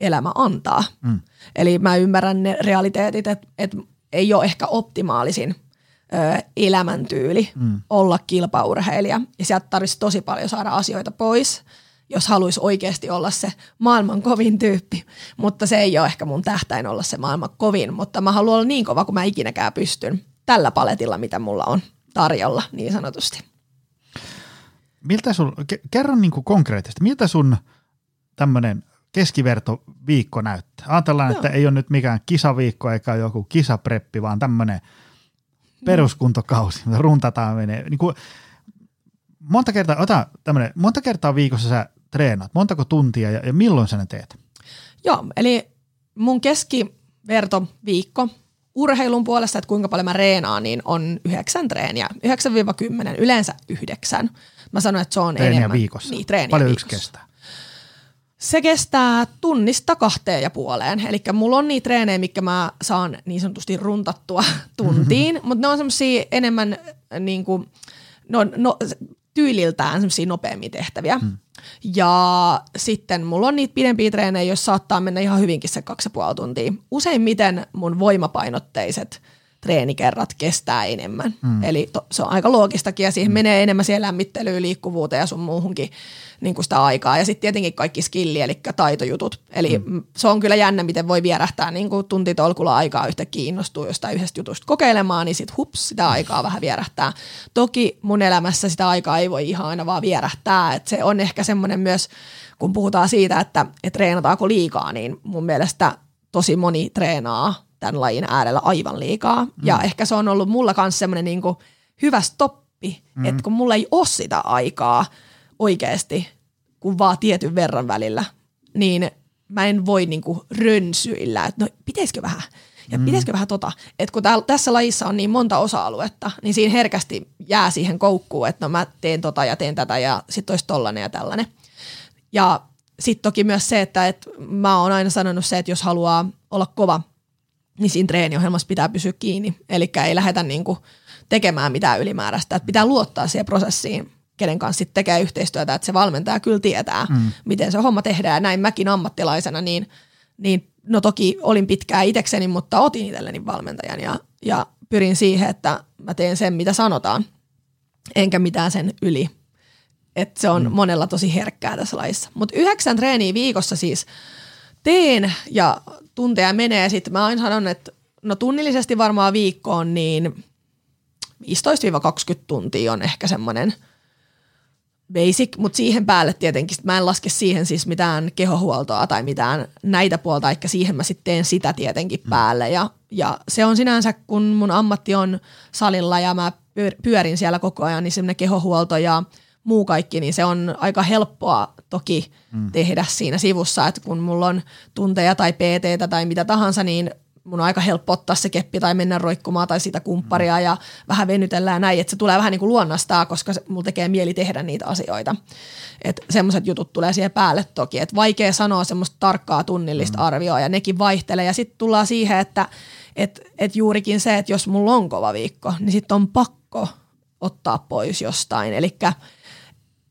elämä antaa. Mm. Eli mä ymmärrän ne realiteetit, että, että ei ole ehkä optimaalisin – ö, elämäntyyli mm. olla kilpaurheilija. Ja sieltä tarvitsisi tosi paljon saada asioita pois, jos haluaisi oikeasti olla se maailman kovin tyyppi. Mutta se ei ole ehkä mun tähtäin olla se maailman kovin, mutta mä haluan olla niin kova kuin mä ikinäkään pystyn tällä paletilla, mitä mulla on tarjolla niin sanotusti. Miltä sun, kerro niin kuin konkreettisesti, miltä sun tämmöinen keskiverto viikko näyttää? Ajatellaan, Joo. että ei ole nyt mikään kisaviikko eikä joku kisapreppi, vaan tämmöinen – peruskuntokausi, runtataan menee. Niin kuin, monta kertaa, ota tämmöinen, monta kertaa viikossa sä treenaat, montako tuntia ja, ja milloin sä ne teet? Joo, eli mun keskiverto viikko urheilun puolesta, että kuinka paljon mä reenaan, niin on yhdeksän treeniä. 9-10, yleensä yhdeksän. Mä sanoin, että se on treeniä enemmän. viikossa. Niin, treeniä paljon viikossa. yksi kestää? Se kestää tunnista kahteen ja puoleen. Eli mulla on niitä treenejä, mikä mä saan niin sanotusti runtattua tuntiin, mutta ne on semmoisia enemmän niin kuin, no, no, tyyliltään semmoisia nopeammin tehtäviä. Hmm. Ja sitten mulla on niitä pidempiä treenejä, jos saattaa mennä ihan hyvinkin se kaksi ja puoli tuntia. Useimmiten mun voimapainotteiset treenikerrat kestää enemmän. Mm. Eli to, se on aika loogistakin ja siihen mm. menee enemmän siihen lämmittelyyn, liikkuvuuteen ja sun muuhunkin niin kuin sitä aikaa. Ja sitten tietenkin kaikki skilli, eli taitojutut. Eli mm. se on kyllä jännä, miten voi vierähtää niin kuin tuntitolkulla aikaa yhtä kiinnostuu jostain yhdestä jutusta kokeilemaan, niin sitten hups, sitä aikaa vähän vierähtää. Toki mun elämässä sitä aikaa ei voi ihan aina vaan vierähtää. Et se on ehkä semmoinen myös, kun puhutaan siitä, että, että treenataanko liikaa, niin mun mielestä tosi moni treenaa tämän lajin äärellä aivan liikaa. Mm. Ja ehkä se on ollut mulla myös semmoinen niin hyvä stoppi, mm. että kun mulla ei ole sitä aikaa oikeasti, kun vaan tietyn verran välillä, niin mä en voi niin kuin rönsyillä, että no pitäisikö vähän, ja mm. pitäisikö vähän tota, että kun täällä, tässä lajissa on niin monta osa-aluetta, niin siinä herkästi jää siihen koukkuun, että no mä teen tota ja teen tätä ja sitten olisi tollanen ja tällainen. Ja sitten toki myös se, että et mä oon aina sanonut se, että jos haluaa olla kova, niin siinä treeniohjelmassa pitää pysyä kiinni. Eli ei lähdetä niinku tekemään mitään ylimääräistä. Että pitää luottaa siihen prosessiin, kenen kanssa tekee yhteistyötä, että se valmentaja kyllä tietää, mm. miten se homma tehdään. Ja näin mäkin ammattilaisena, niin, niin no toki olin pitkään itsekseni, mutta otin itselleni valmentajan ja, ja pyrin siihen, että mä teen sen, mitä sanotaan, enkä mitään sen yli että se on mm. monella tosi herkkää tässä lajissa. Mutta yhdeksän treeniä viikossa siis teen ja tunteja menee. Sitten mä aina sanon, että no tunnillisesti varmaan viikkoon niin 15-20 tuntia on ehkä semmoinen basic, mutta siihen päälle tietenkin, mä en laske siihen siis mitään kehohuoltoa tai mitään näitä puolta, eikä siihen mä sitten teen sitä tietenkin mm. päälle. Ja, ja se on sinänsä, kun mun ammatti on salilla ja mä pyörin siellä koko ajan, niin semmoinen kehohuolto ja – muu kaikki, niin se on aika helppoa toki mm. tehdä siinä sivussa, että kun mulla on tunteja tai pt tai mitä tahansa, niin mun on aika helppo ottaa se keppi tai mennä roikkumaan tai sitä kumpparia mm. ja vähän venytellään näin, että se tulee vähän niin kuin luonnastaa, koska se, mulla tekee mieli tehdä niitä asioita. Että semmoiset jutut tulee siihen päälle toki, että vaikea sanoa semmoista tarkkaa tunnillista mm. arvioa ja nekin vaihtelee ja sitten tullaan siihen, että et, et juurikin se, että jos mulla on kova viikko, niin sitten on pakko ottaa pois jostain, eli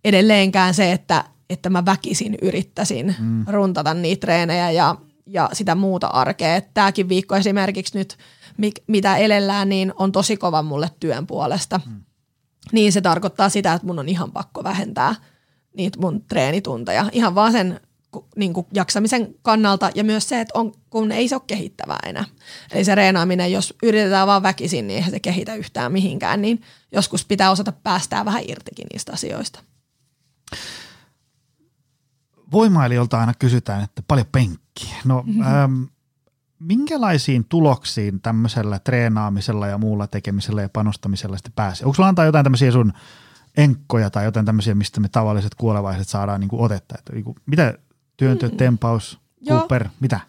edelleenkään se, että, että mä väkisin yrittäisin mm. runtata niitä treenejä ja, ja sitä muuta arkea. Tämäkin viikko esimerkiksi nyt, mitä elellään, niin on tosi kova mulle työn puolesta. Mm. Niin se tarkoittaa sitä, että mun on ihan pakko vähentää niitä mun treenitunteja. Ihan vaan sen niin kuin jaksamisen kannalta ja myös se, että on, kun ei se ole kehittävää enää. Eli se reenaaminen, jos yritetään vaan väkisin, niin eihän se kehitä yhtään mihinkään, niin joskus pitää osata päästää vähän irtikin niistä asioista. Voimailijoilta aina kysytään, että paljon penkkiä. No, mm-hmm. ähm, minkälaisiin tuloksiin tämmöisellä treenaamisella ja muulla tekemisellä ja panostamisella sitten pääsee? Onko sulla antaa jotain tämmöisiä sun enkkoja tai jotain tämmöisiä, mistä me tavalliset kuolevaiset saadaan niin kuin otetta? Että, niin kuin, mitä työntö, mm. tempaus, Cooper, mitä?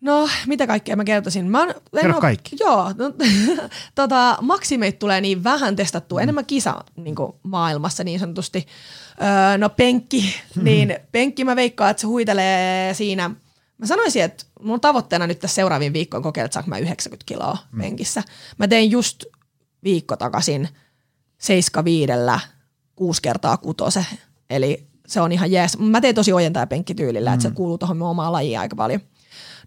No, mitä kaikkea mä kertoisin? Mä Kerro ole, kaikki. Joo, no, tota, maksimeit tulee niin vähän testattua, mm. enemmän kisa niin kuin maailmassa niin sanotusti. Öö, no penkki, niin penkki mä veikkaan, että se huitelee siinä. Mä sanoisin, että mun tavoitteena nyt tässä seuraavien viikkoon kokeilla, että saanko mä 90 kiloa mm. penkissä. Mä tein just viikko takaisin 75 kuusi kertaa kutose, eli se on ihan jees. Mä teen tosi ojentaja penkkityylillä, mm. että se kuuluu tuohon omaan lajiin aika paljon.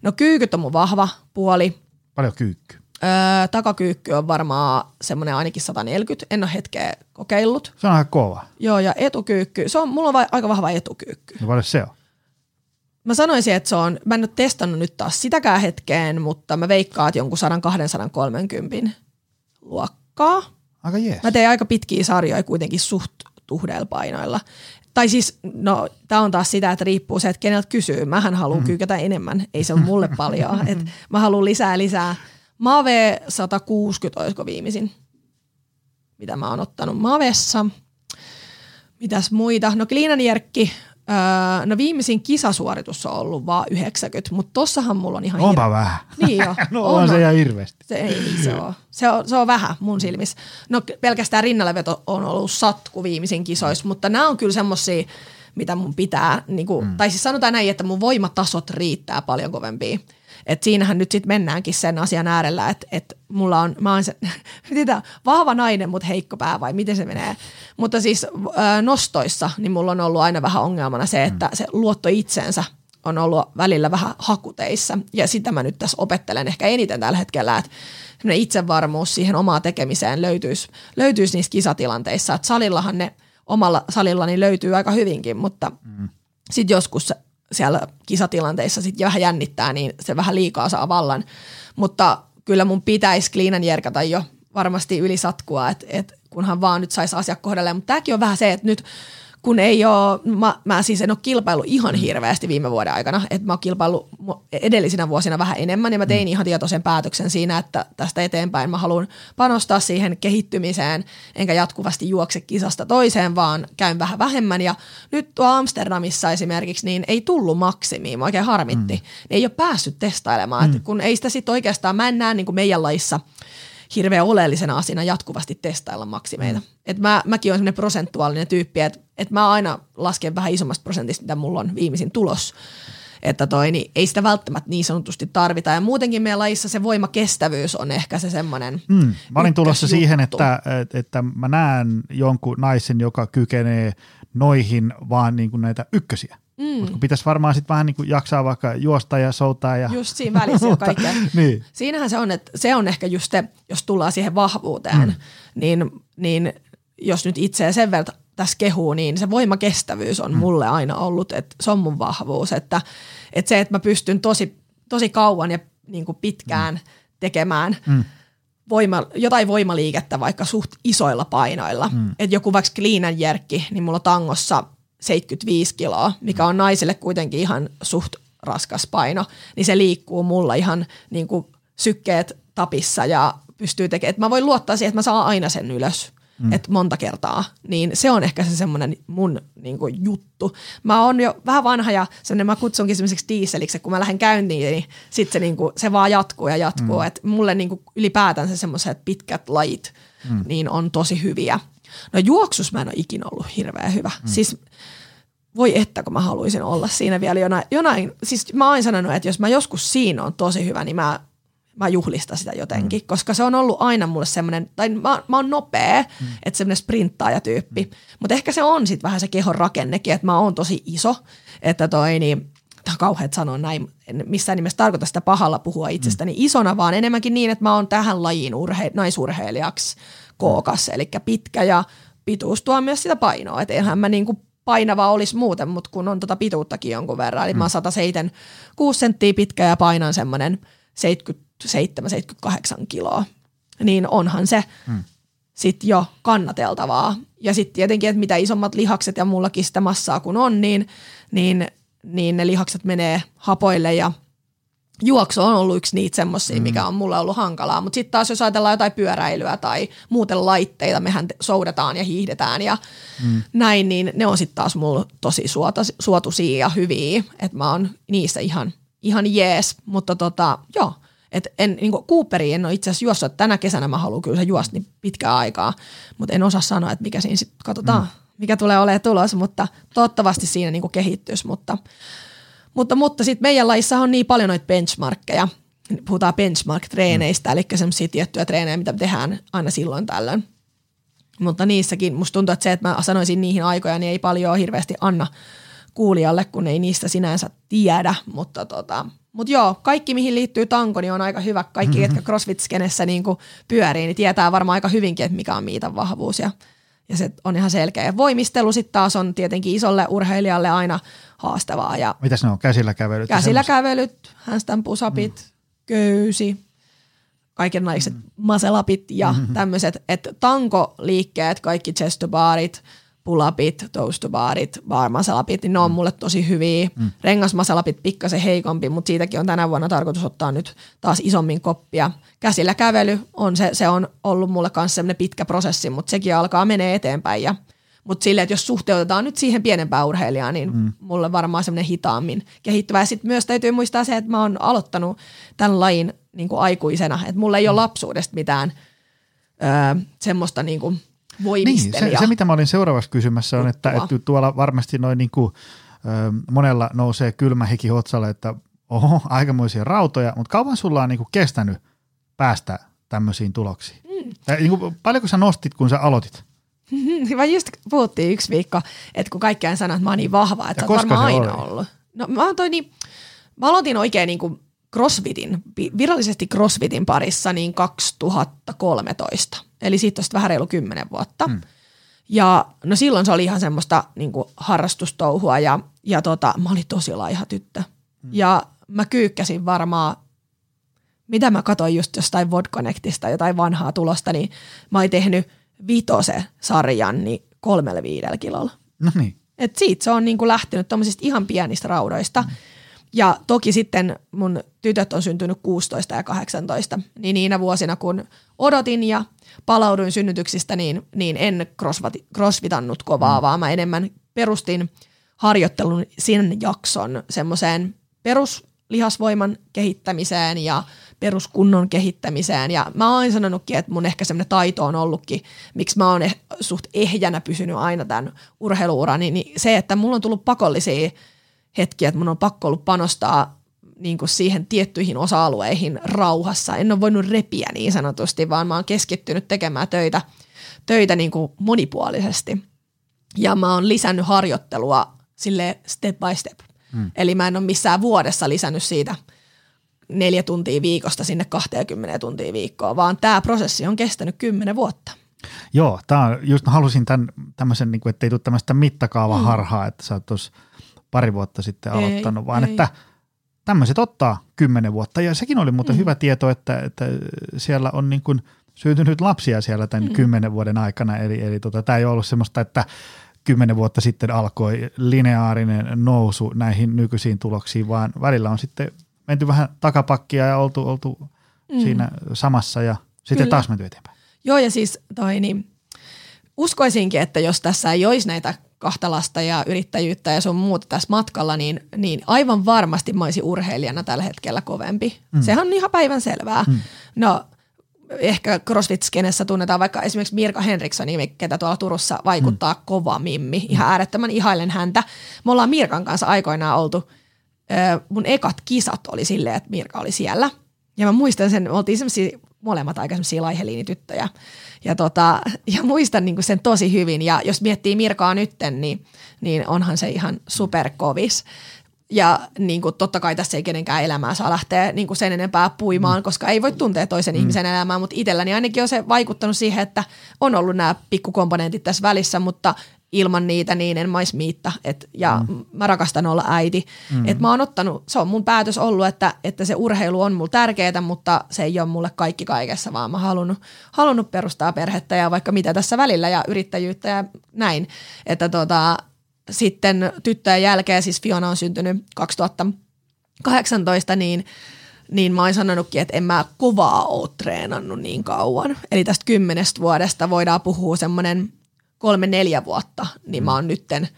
No kyykyt on mun vahva puoli. Paljon kyykky? Öö, takakyykky on varmaan semmoinen ainakin 140. En ole hetkeä kokeillut. Se on aika kova. Joo, ja etukyykky. Se on, mulla on va- aika vahva etukyykky. No paljon se on? Mä sanoisin, että se on, mä en ole testannut nyt taas sitäkään hetkeen, mutta mä veikkaan, että jonkun 100-230 luokkaa. Aika jees. Mä teen aika pitkiä sarjoja kuitenkin suht tuhdeilla painoilla tai siis, no tämä on taas sitä, että riippuu se, että keneltä kysyy. Mähän haluan mm-hmm. kyykätä enemmän, ei se ole mulle paljon. Et mä haluan lisää lisää. Mave 160 olisiko viimeisin, mitä mä oon ottanut Mavessa. Mitäs muita? No Kliinan Jerkki Öö, no viimeisin kisasuoritus on ollut vaan 90, mutta tossahan mulla on ihan Onpa hirve... vähän. Niin jo. no on, on se ihan hirveästi. Se ei se ole. Se on, se on vähän mun silmissä. No pelkästään rinnalleveto on ollut satku viimeisin kisoissa, mutta nämä on kyllä semmosia, mitä mun pitää, niin kuin, mm. tai siis sanotaan näin, että mun voimatasot riittää paljon kovempia. Et siinähän nyt sitten mennäänkin sen asian äärellä, että et mulla on, mä oon se, mitä, vahva nainen, mutta heikko pää vai miten se menee. Mutta siis äh, nostoissa, niin mulla on ollut aina vähän ongelmana se, että se luotto itsensä on ollut välillä vähän hakuteissa ja sitä mä nyt tässä opettelen ehkä eniten tällä hetkellä, että itsevarmuus siihen omaan tekemiseen löytyisi, löytyisi niissä kisatilanteissa, että salillahan ne omalla salillani löytyy aika hyvinkin, mutta mm. sitten joskus siellä kisatilanteissa sitten vähän jännittää, niin se vähän liikaa saa vallan, mutta kyllä mun pitäisi kliinan jerkata jo varmasti yli satkua, että et kunhan vaan nyt saisi asiat kohdalle. Mutta tämäkin on vähän se, että nyt kun ei ole, mä, mä siis en ole kilpailu ihan mm. hirveästi viime vuoden aikana, että mä oon kilpailu edellisinä vuosina vähän enemmän ja mä tein mm. ihan tietoisen päätöksen siinä, että tästä eteenpäin mä haluan panostaa siihen kehittymiseen, enkä jatkuvasti juokse kisasta toiseen, vaan käyn vähän vähemmän ja nyt tuo Amsterdamissa esimerkiksi niin ei tullut maksimiin, mä oikein harmitti, mm. ei ole päässyt testailemaan, mm. että kun ei sitä sitten oikeastaan, mä en näe niin kuin meidän laissa – hirveän oleellisena asiana jatkuvasti testailla maksimeita. Mm. Et mä, mäkin olen sellainen prosentuaalinen tyyppi, että et mä aina lasken vähän isommasta prosentista, mitä mulla on viimeisin tulos. Että toi, niin ei sitä välttämättä niin sanotusti tarvita. Ja muutenkin meidän lajissa se voimakestävyys on ehkä se semmoinen mm. Mä olin tulossa siihen, että, että, että mä näen jonkun naisen, joka kykenee noihin vaan niin kuin näitä ykkösiä. Mm. Mutta kun pitäisi varmaan sitten vähän niin kuin jaksaa vaikka juosta ja soutaa. Ja... Just siinä välissä ja kaikkea. niin. Siinähän se on, että se on ehkä just se, jos tullaan siihen vahvuuteen, mm. niin, niin jos nyt itseä sen verran tässä kehuu, niin se voimakestävyys on mm. mulle aina ollut, että se on mun vahvuus. Että, että se, että mä pystyn tosi, tosi kauan ja niin kuin pitkään mm. tekemään mm. voima, jotain voimaliikettä vaikka suht isoilla painoilla. Mm. Että joku vaikka clean jerkki, niin mulla tangossa – 75 kiloa, mikä on naiselle kuitenkin ihan suht raskas paino, niin se liikkuu mulla ihan niin kuin sykkeet tapissa ja pystyy tekemään, että mä voin luottaa siihen, että mä saan aina sen ylös. Mm. että monta kertaa, niin se on ehkä se semmoinen mun niin kuin, juttu. Mä oon jo vähän vanha ja semmoinen, mä kutsunkin semmoiseksi diiseliksi, että kun mä lähden käyntiin, niin sitten se, niin kuin, se vaan jatkuu ja jatkuu. Mm. Että mulle niin kuin, ylipäätänsä semmoiset pitkät lajit mm. niin on tosi hyviä. No juoksus mä en ole ikinä ollut hirveän hyvä. Mm. Siis voi että kun mä haluaisin olla siinä vielä jonain, jonain siis mä oon sanonut, että jos mä joskus siinä on tosi hyvä, niin mä, mä juhlistan sitä jotenkin, mm. koska se on ollut aina mulle semmoinen, tai mä, mä oon nopea, mm. että semmoinen sprinttaaja-tyyppi, mm. mutta ehkä se on sitten vähän se kehon rakennekin, että mä oon tosi iso, että toi niin, tämä on kauheat sanoa näin, en missään nimessä tarkoita sitä pahalla puhua itsestäni mm. isona, vaan enemmänkin niin, että mä oon tähän lajiin urhe- naisurheilijaksi kookas, eli pitkä ja pituus tuo myös sitä painoa, että eihän mä niinku painava olisi muuten, mutta kun on tota pituuttakin jonkun verran, eli mm. mä oon 176 senttiä pitkä ja painan semmoinen 77-78 kiloa, niin onhan se mm. sitten jo kannateltavaa. Ja sitten tietenkin, että mitä isommat lihakset ja mullakin sitä massaa kun on, niin, niin, niin ne lihakset menee hapoille ja – juoksu on ollut yksi niitä semmoisia, mm. mikä on mulle ollut hankalaa. Mutta sitten taas jos ajatellaan jotain pyöräilyä tai muuten laitteita, mehän soudetaan ja hiihdetään ja mm. näin, niin ne on sitten taas mulla tosi suota, suotuisia ja hyviä. Että mä oon niissä ihan, ihan jees, mutta tota, joo. Et en, niin Cooperiin en ole itse asiassa juossut, että tänä kesänä mä haluan kyllä se juosta niin pitkää aikaa, mutta en osaa sanoa, että mikä siinä sitten, katsotaan, mm. mikä tulee olemaan tulos, mutta toivottavasti siinä niin kehittyisi, mutta mutta, mutta sitten meidän lajissa on niin paljon noita benchmarkkeja, puhutaan benchmark-treeneistä, mm. eli semmoisia tiettyjä treenejä, mitä tehdään aina silloin tällöin. Mutta niissäkin musta tuntuu, että se, että mä sanoisin niihin aikoja, niin ei paljon hirveästi anna kuulijalle, kun ei niistä sinänsä tiedä. Mutta tota, mut joo, kaikki mihin liittyy tanko, niin on aika hyvä. Kaikki, mm-hmm. jotka CrossFit-skenessä niin pyörii, niin tietää varmaan aika hyvinkin, että mikä on miitan vahvuus. Ja, ja se on ihan selkeä. Ja voimistelu sitten taas on tietenkin isolle urheilijalle aina haastavaa. Ja Mitäs ne on? Käsillä kävelyt? Käsillä kävelyt, handstand pusapit, mm. köysi, kaikenlaiset mm. maselapit ja mm-hmm. tämmöiset, että tankoliikkeet, kaikki chestobaarit, pulapit, toastobaarit, barmasalapit, niin ne on mm. mulle tosi hyviä. Mm. Rengasmasalapit pikkasen heikompi, mutta siitäkin on tänä vuonna tarkoitus ottaa nyt taas isommin koppia. Käsillä kävely on se, se on ollut mulle kanssa semmoinen pitkä prosessi, mutta sekin alkaa menee eteenpäin ja mutta silleen, että jos suhteutetaan nyt siihen pienempään urheilijaan, niin mm. mulle varmaan semmoinen hitaammin kehittyvä. Ja sitten myös täytyy muistaa se, että mä oon aloittanut tämän lajin niin kuin aikuisena. Että mulla ei ole mm. lapsuudesta mitään öö, semmoista niin kuin voimistelijaa. Niin, se, se, mitä mä olin seuraavaksi kysymässä on, että, että tuolla varmasti noin niin kuin, ö, monella nousee kylmä hiki hotsalle, että oho, aikamoisia rautoja, mutta kauan sulla on niin kuin kestänyt päästä tämmöisiin tuloksiin? Mm. Ja, niin kuin, paljonko sä nostit, kun sä aloitit? Mä just puhuttiin yksi viikko, että kun kaikki sanoo, että mä oon niin vahva, että on varmaan aina ollut. No mä, toi niin, mä aloitin oikein niin kuin CrossFitin, virallisesti CrossFitin parissa niin 2013. Eli siitä on vähän reilu kymmenen vuotta. Hmm. Ja no silloin se oli ihan semmoista niin kuin harrastustouhua ja, ja tota, mä olin tosi laiha tyttö. Hmm. Ja mä kyykkäsin varmaan, mitä mä katsoin just jostain Vodconnectista, jotain vanhaa tulosta, niin mä olin tehnyt vitose sarjan niin kolmelle viidellä kilolla. No niin. Et siitä se on niin kuin lähtenyt tuommoisista ihan pienistä raudoista. Hmm. Ja toki sitten mun tytöt on syntynyt 16 ja 18, niin niinä vuosina kun odotin ja palauduin synnytyksistä, niin, niin en crossfitannut kovaa, mm. vaan mä enemmän perustin harjoittelun sen jakson semmoiseen peruslihasvoiman kehittämiseen ja peruskunnon kehittämiseen. Ja mä oon sanonutkin, että mun ehkä semmoinen taito on ollutkin, miksi mä oon eh, suht ehjänä pysynyt aina tämän urheiluurani, niin se, että mulla on tullut pakollisia hetkiä, että mun on pakko ollut panostaa niin kuin siihen tiettyihin osa-alueihin rauhassa. En ole voinut repiä niin sanotusti, vaan mä oon keskittynyt tekemään töitä, töitä niin kuin monipuolisesti. Ja mä oon lisännyt harjoittelua sille step by step. Hmm. Eli mä en ole missään vuodessa lisännyt siitä neljä tuntia viikosta sinne 20 tuntia viikkoa, vaan tämä prosessi on kestänyt kymmenen vuotta. Joo, tää on, just halusin tämän, tämmöisen, niin kuin, ettei tule tämmöistä mittakaavaharhaa, hmm. että sä oot tuossa pari vuotta sitten aloittanut, ei, vaan ei. että tämmöiset ottaa kymmenen vuotta. Ja sekin oli muuten mm. hyvä tieto, että, että siellä on niin kuin syntynyt lapsia siellä tämän mm. kymmenen vuoden aikana. Eli, eli tota, tämä ei ollut semmoista, että kymmenen vuotta sitten alkoi lineaarinen nousu näihin nykyisiin tuloksiin, vaan välillä on sitten menty vähän takapakkia ja oltu, oltu mm. siinä samassa ja sitten Kyllä. taas menty eteenpäin. Joo ja siis toi niin, uskoisinkin, että jos tässä ei olisi näitä kahta lasta ja yrittäjyyttä ja sun muuta tässä matkalla, niin, niin aivan varmasti mä olisin urheilijana tällä hetkellä kovempi. Mm. Sehän on ihan päivän selvää. Mm. No ehkä CrossFit-skenessä tunnetaan vaikka esimerkiksi Mirka Henrikssoni, ketä tuolla Turussa vaikuttaa mm. kova mimmi. Ihan äärettömän ihailen häntä. Me ollaan Mirkan kanssa aikoinaan oltu, mun ekat kisat oli silleen, että Mirka oli siellä. Ja mä muistan sen, me oltiin semmoisia molemmat aika semmoisia laiheliinityttöjä. Ja, tota, ja muistan niin sen tosi hyvin. Ja jos miettii Mirkaa nytten, niin, niin onhan se ihan superkovis. Ja niin kuin, totta kai tässä ei kenenkään elämää saa lähteä niin kuin sen enempää puimaan, mm. koska ei voi tuntea toisen mm. ihmisen elämää, mutta itselläni ainakin on se vaikuttanut siihen, että on ollut nämä pikkukomponentit tässä välissä, mutta ilman niitä niin en mais miitta. Et, ja mm. mä rakastan olla äiti. Mm. Et mä oon ottanut, se on mun päätös ollut, että, että se urheilu on mulle tärkeää, mutta se ei ole mulle kaikki kaikessa, vaan mä halunnut, halunnut perustaa perhettä ja vaikka mitä tässä välillä ja yrittäjyyttä ja näin. Että tota, sitten tyttöjen jälkeen, siis Fiona on syntynyt 2018, niin niin mä oon sanonutkin, että en mä kovaa oo treenannut niin kauan. Eli tästä kymmenestä vuodesta voidaan puhua semmoinen kolme-neljä vuotta, niin mä oon nytten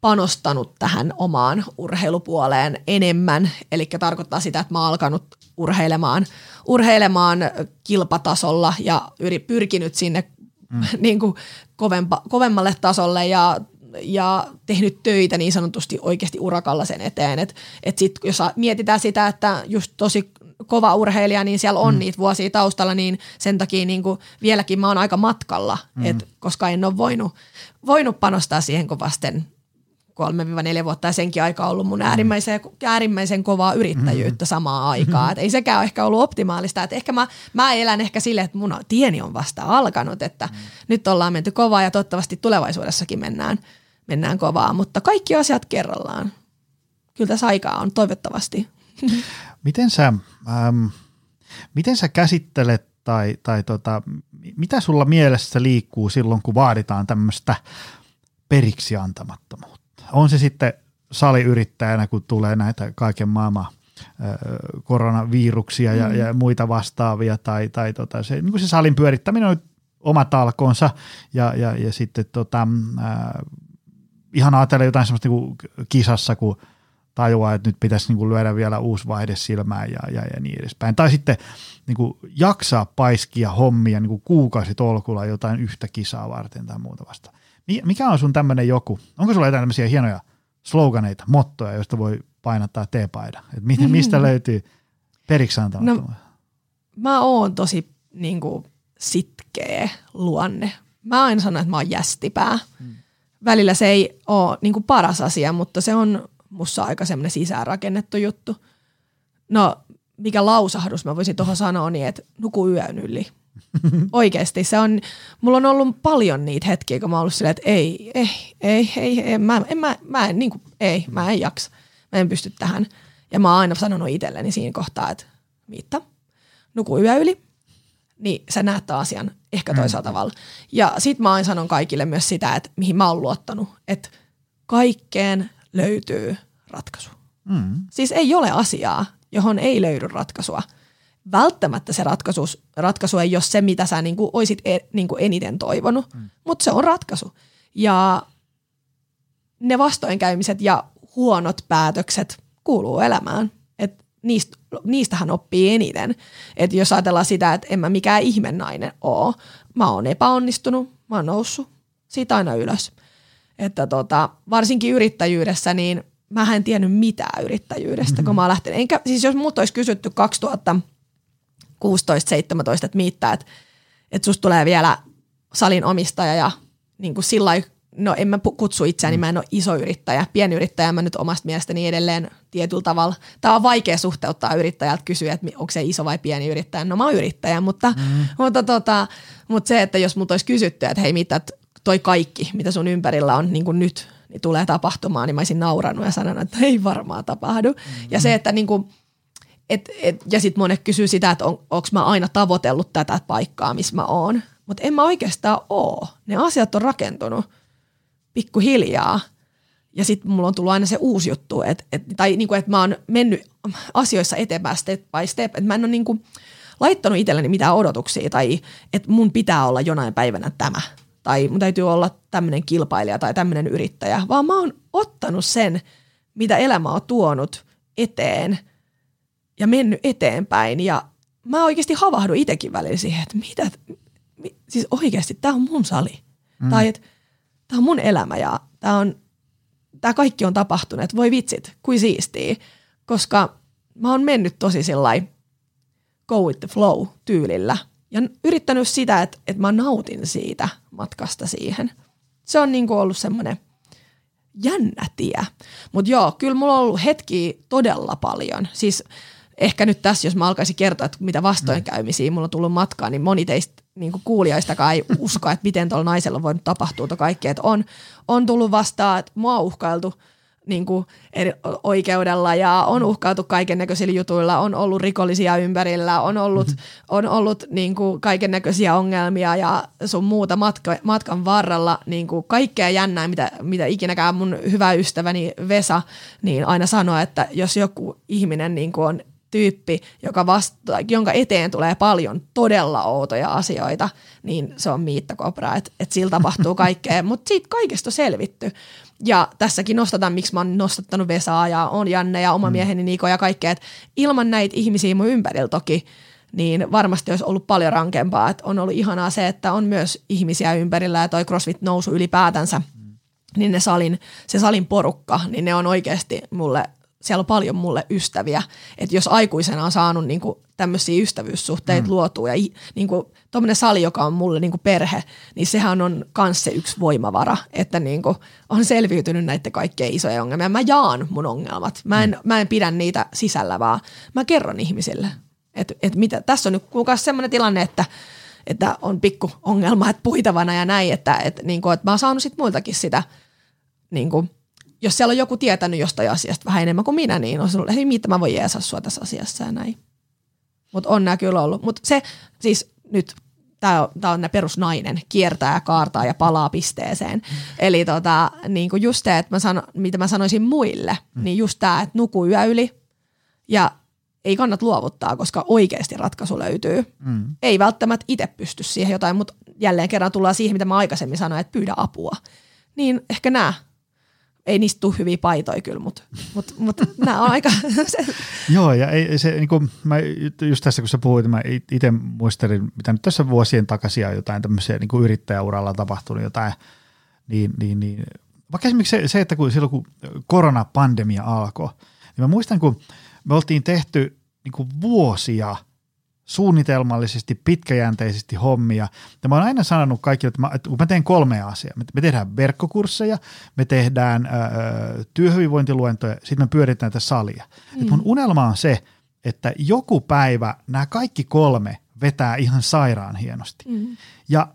panostanut tähän omaan urheilupuoleen enemmän. Eli tarkoittaa sitä, että mä oon alkanut urheilemaan, urheilemaan kilpatasolla ja yri, pyrkinyt sinne mm. niin kuin kovempa, kovemmalle tasolle ja ja tehnyt töitä niin sanotusti oikeasti urakalla sen eteen. Et, et sit, jos mietitään sitä, että just tosi kova urheilija, niin siellä on mm. niitä vuosia taustalla, niin sen takia niin kuin vieläkin mä oon aika matkalla, mm. et, koska en ole voinut, voinut panostaa siihen, kun vasten 3-4 vuotta ja senkin aika ollut mun mm. äärimmäisen, äärimmäisen kovaa yrittäjyyttä mm. samaan aikaan. Et ei sekään ole ehkä ollut optimaalista. Et ehkä mä, mä elän ehkä silleen, että mun tieni on vasta alkanut, että mm. nyt ollaan menty kovaa ja toivottavasti tulevaisuudessakin mennään, mennään kovaa, mutta kaikki asiat kerrallaan. Kyllä tässä aikaa on toivottavasti. Miten sä, ähm, miten sä käsittelet tai, tai tota, mitä sulla mielessä liikkuu silloin, kun vaaditaan tämmöistä periksi antamattomuutta? On se sitten saliyrittäjänä, kun tulee näitä kaiken maailman koronaviruksia mm. ja, ja muita vastaavia, tai, tai tota se, niin kuin se salin pyörittäminen on oma talkoonsa, ja, ja, ja sitten tota, äh, ihan ajatella jotain semmoista niin kisassa, kun – tajuaa, että nyt pitäisi niin kuin lyödä vielä uusi vaihde silmään ja, ja, ja niin edespäin. Tai sitten niin kuin jaksaa paiskia hommia niin kuin kuukausitolkulla jotain yhtä kisaa varten tai muuta vasta. Mikä on sun tämmöinen joku? Onko sulla jotain tämmöisiä hienoja sloganeita, mottoja, joista voi painattaa teepaida? Et miten, mistä mm. löytyy periksi no, Mä oon tosi niin kuin, sitkeä luonne. Mä aina sanon, että mä oon jästipää. Hmm. Välillä se ei ole niin kuin, paras asia, mutta se on mussa aika semmoinen sisäänrakennettu juttu. No, mikä lausahdus mä voisin tuohon sanoa, niin että nuku yön yli. Oikeasti se on, mulla on ollut paljon niitä hetkiä, kun mä oon ollut silleen, että ei, ei, ei, ei, ei mä, en, mä, mä en, niin kuin, ei, mä en jaksa, mä en pysty tähän. Ja mä oon aina sanonut itselleni siinä kohtaa, että Miitta, nuku yö yli, niin sä näet tämän asian ehkä toisella mm. tavalla. Ja sit mä aina sanon kaikille myös sitä, että mihin mä oon luottanut, että kaikkeen löytyy ratkaisu. Mm. Siis ei ole asiaa, johon ei löydy ratkaisua. Välttämättä se ratkaisu, ratkaisu ei ole se, mitä sä niin kuin oisit e, niin kuin eniten toivonut, mm. mutta se on ratkaisu. Ja ne vastoinkäymiset ja huonot päätökset kuuluu elämään. Et niistä, niistähän oppii eniten. Et jos ajatellaan sitä, että en mä mikään ihmennainen oo. Mä oon epäonnistunut, mä oon noussut siitä aina ylös. Että tota, varsinkin yrittäjyydessä, niin mä en tiennyt mitään yrittäjyydestä, mm-hmm. kun mä lähtin. Enkä, siis jos mut olisi kysytty 2016-17, että miittää, että, että susta tulee vielä salin omistaja ja niin kuin sillä no en mä kutsu itseäni, mä en ole iso yrittäjä, pienyrittäjä mä nyt omasta mielestäni edelleen tietyllä tavalla. Tämä on vaikea suhteuttaa yrittäjältä kysyä, että onko se iso vai pieni yrittäjä. No mä oon yrittäjä, mutta, mm. mutta, tota, mutta se, että jos mut olisi kysytty, että hei mitä toi kaikki, mitä sun ympärillä on niin kuin nyt, niin tulee tapahtumaan, niin mä olisin naurannut ja sanonut, että ei varmaan tapahdu. Mm-hmm. Ja se, että niin kuin, et, et, ja sitten monet kysyy sitä, että on, onko mä aina tavoitellut tätä paikkaa, missä mä oon. Mutta en mä oikeastaan oo. Ne asiat on rakentunut pikkuhiljaa. Ja sitten mulla on tullut aina se uusi juttu, että, et, tai niin kuin, että mä oon mennyt asioissa eteenpäin step by step. Että mä en ole niin kuin laittanut itselleni mitään odotuksia tai että mun pitää olla jonain päivänä tämä – tai mun täytyy olla tämmöinen kilpailija tai tämmöinen yrittäjä, vaan mä oon ottanut sen, mitä elämä on tuonut eteen ja mennyt eteenpäin ja mä oikeasti havahdun itsekin välillä siihen, että mitä, siis oikeasti tämä on mun sali. Mm. Tai että tämä on mun elämä ja tämä on, tämä kaikki on tapahtunut, voi vitsit, kuin siistiä, koska mä oon mennyt tosi sillai go with the flow tyylillä – ja yrittänyt sitä, että, että mä nautin siitä matkasta siihen. Se on niin kuin ollut semmoinen jännä tie. Mutta joo, kyllä mulla on ollut hetki todella paljon. Siis ehkä nyt tässä, jos mä alkaisin kertoa, että mitä vastoinkäymisiä mulla on tullut matkaan, niin moni teistä niin kuin kuulijoistakaan ei usko, että miten tuolla naisella voinut tapahtua kaikkea. Että on, on tullut vastaan, että mua on uhkailtu – niin kuin eri, oikeudella ja on uhkautu kaiken näköisillä jutuilla, on ollut rikollisia ympärillä, on ollut, mm-hmm. on ollut niin kuin kaiken näköisiä ongelmia ja sun muuta matka, matkan varrella niin kuin kaikkea jännää, mitä, mitä ikinäkään mun hyvä ystäväni Vesa niin aina sanoo, että jos joku ihminen niin kuin on tyyppi, joka vasta, jonka eteen tulee paljon todella outoja asioita, niin se on Miitta Kopra, että et sillä tapahtuu kaikkea, mutta siitä kaikesta on selvitty. Ja tässäkin nostetaan, miksi mä oon nostattanut Vesaa ja on Janne ja oma mm. mieheni Niko ja kaikkea, että ilman näitä ihmisiä mun ympärillä toki, niin varmasti olisi ollut paljon rankempaa. Että on ollut ihanaa se, että on myös ihmisiä ympärillä ja toi CrossFit nousu ylipäätänsä, mm. niin ne salin, se salin porukka, niin ne on oikeasti mulle siellä on paljon mulle ystäviä. Että jos aikuisena on saanut niinku tämmöisiä ystävyyssuhteita mm. luotua ja niinku, tuommoinen sali, joka on mulle niinku perhe, niin sehän on myös se yksi voimavara, että niinku, on selviytynyt näiden kaikkien isoja ongelmia. Mä jaan mun ongelmat. Mä en, mm. mä en pidä niitä sisällä, vaan mä kerron ihmisille. Että et mitä, tässä on nyt kuulkaas semmoinen tilanne, että että on pikku ongelma, että puitavana ja näin, että, että, niin kuin, että mä oon saanut sit muiltakin sitä niin kuin, jos siellä on joku tietänyt jostain asiasta vähän enemmän kuin minä, niin on ollut, hei mitä mä voin jeesaa sua tässä asiassa ja näin. Mutta on nämä kyllä ollut. Mutta se siis nyt, tämä on, tää on ne perusnainen, kiertää ja kaartaa ja palaa pisteeseen. Mm. Eli tota, niin kuin just se, että mä sano, mitä mä sanoisin muille, mm. niin just tämä, että nuku yö yli ja ei kannata luovuttaa, koska oikeasti ratkaisu löytyy. Mm. Ei välttämättä itse pysty siihen jotain, mutta jälleen kerran tullaan siihen, mitä mä aikaisemmin sanoin, että pyydä apua. Niin ehkä nämä ei niistä tule hyviä paitoja kyllä, mutta mut, mut, nämä on aika... Joo, ja ei, se, niin kuin, mä, just tässä kun sä puhuit, mä itse muistelin, mitä nyt tässä vuosien takaisin jotain tämmöisiä niin kuin yrittäjäuralla tapahtunut jotain, niin, niin, niin. Vaikka esimerkiksi se, se, että kun silloin kun koronapandemia alkoi, niin mä muistan, kun me oltiin tehty niin kuin vuosia suunnitelmallisesti, pitkäjänteisesti hommia. Ja mä oon aina sanonut kaikille, että, mä, että kun mä teen kolme asiaa. Me, tehdään verkkokursseja, me tehdään öö, työhyvinvointiluentoja, sitten me pyöritään tätä salia. Mm. Et mun unelma on se, että joku päivä nämä kaikki kolme vetää ihan sairaan hienosti. Mm. Ja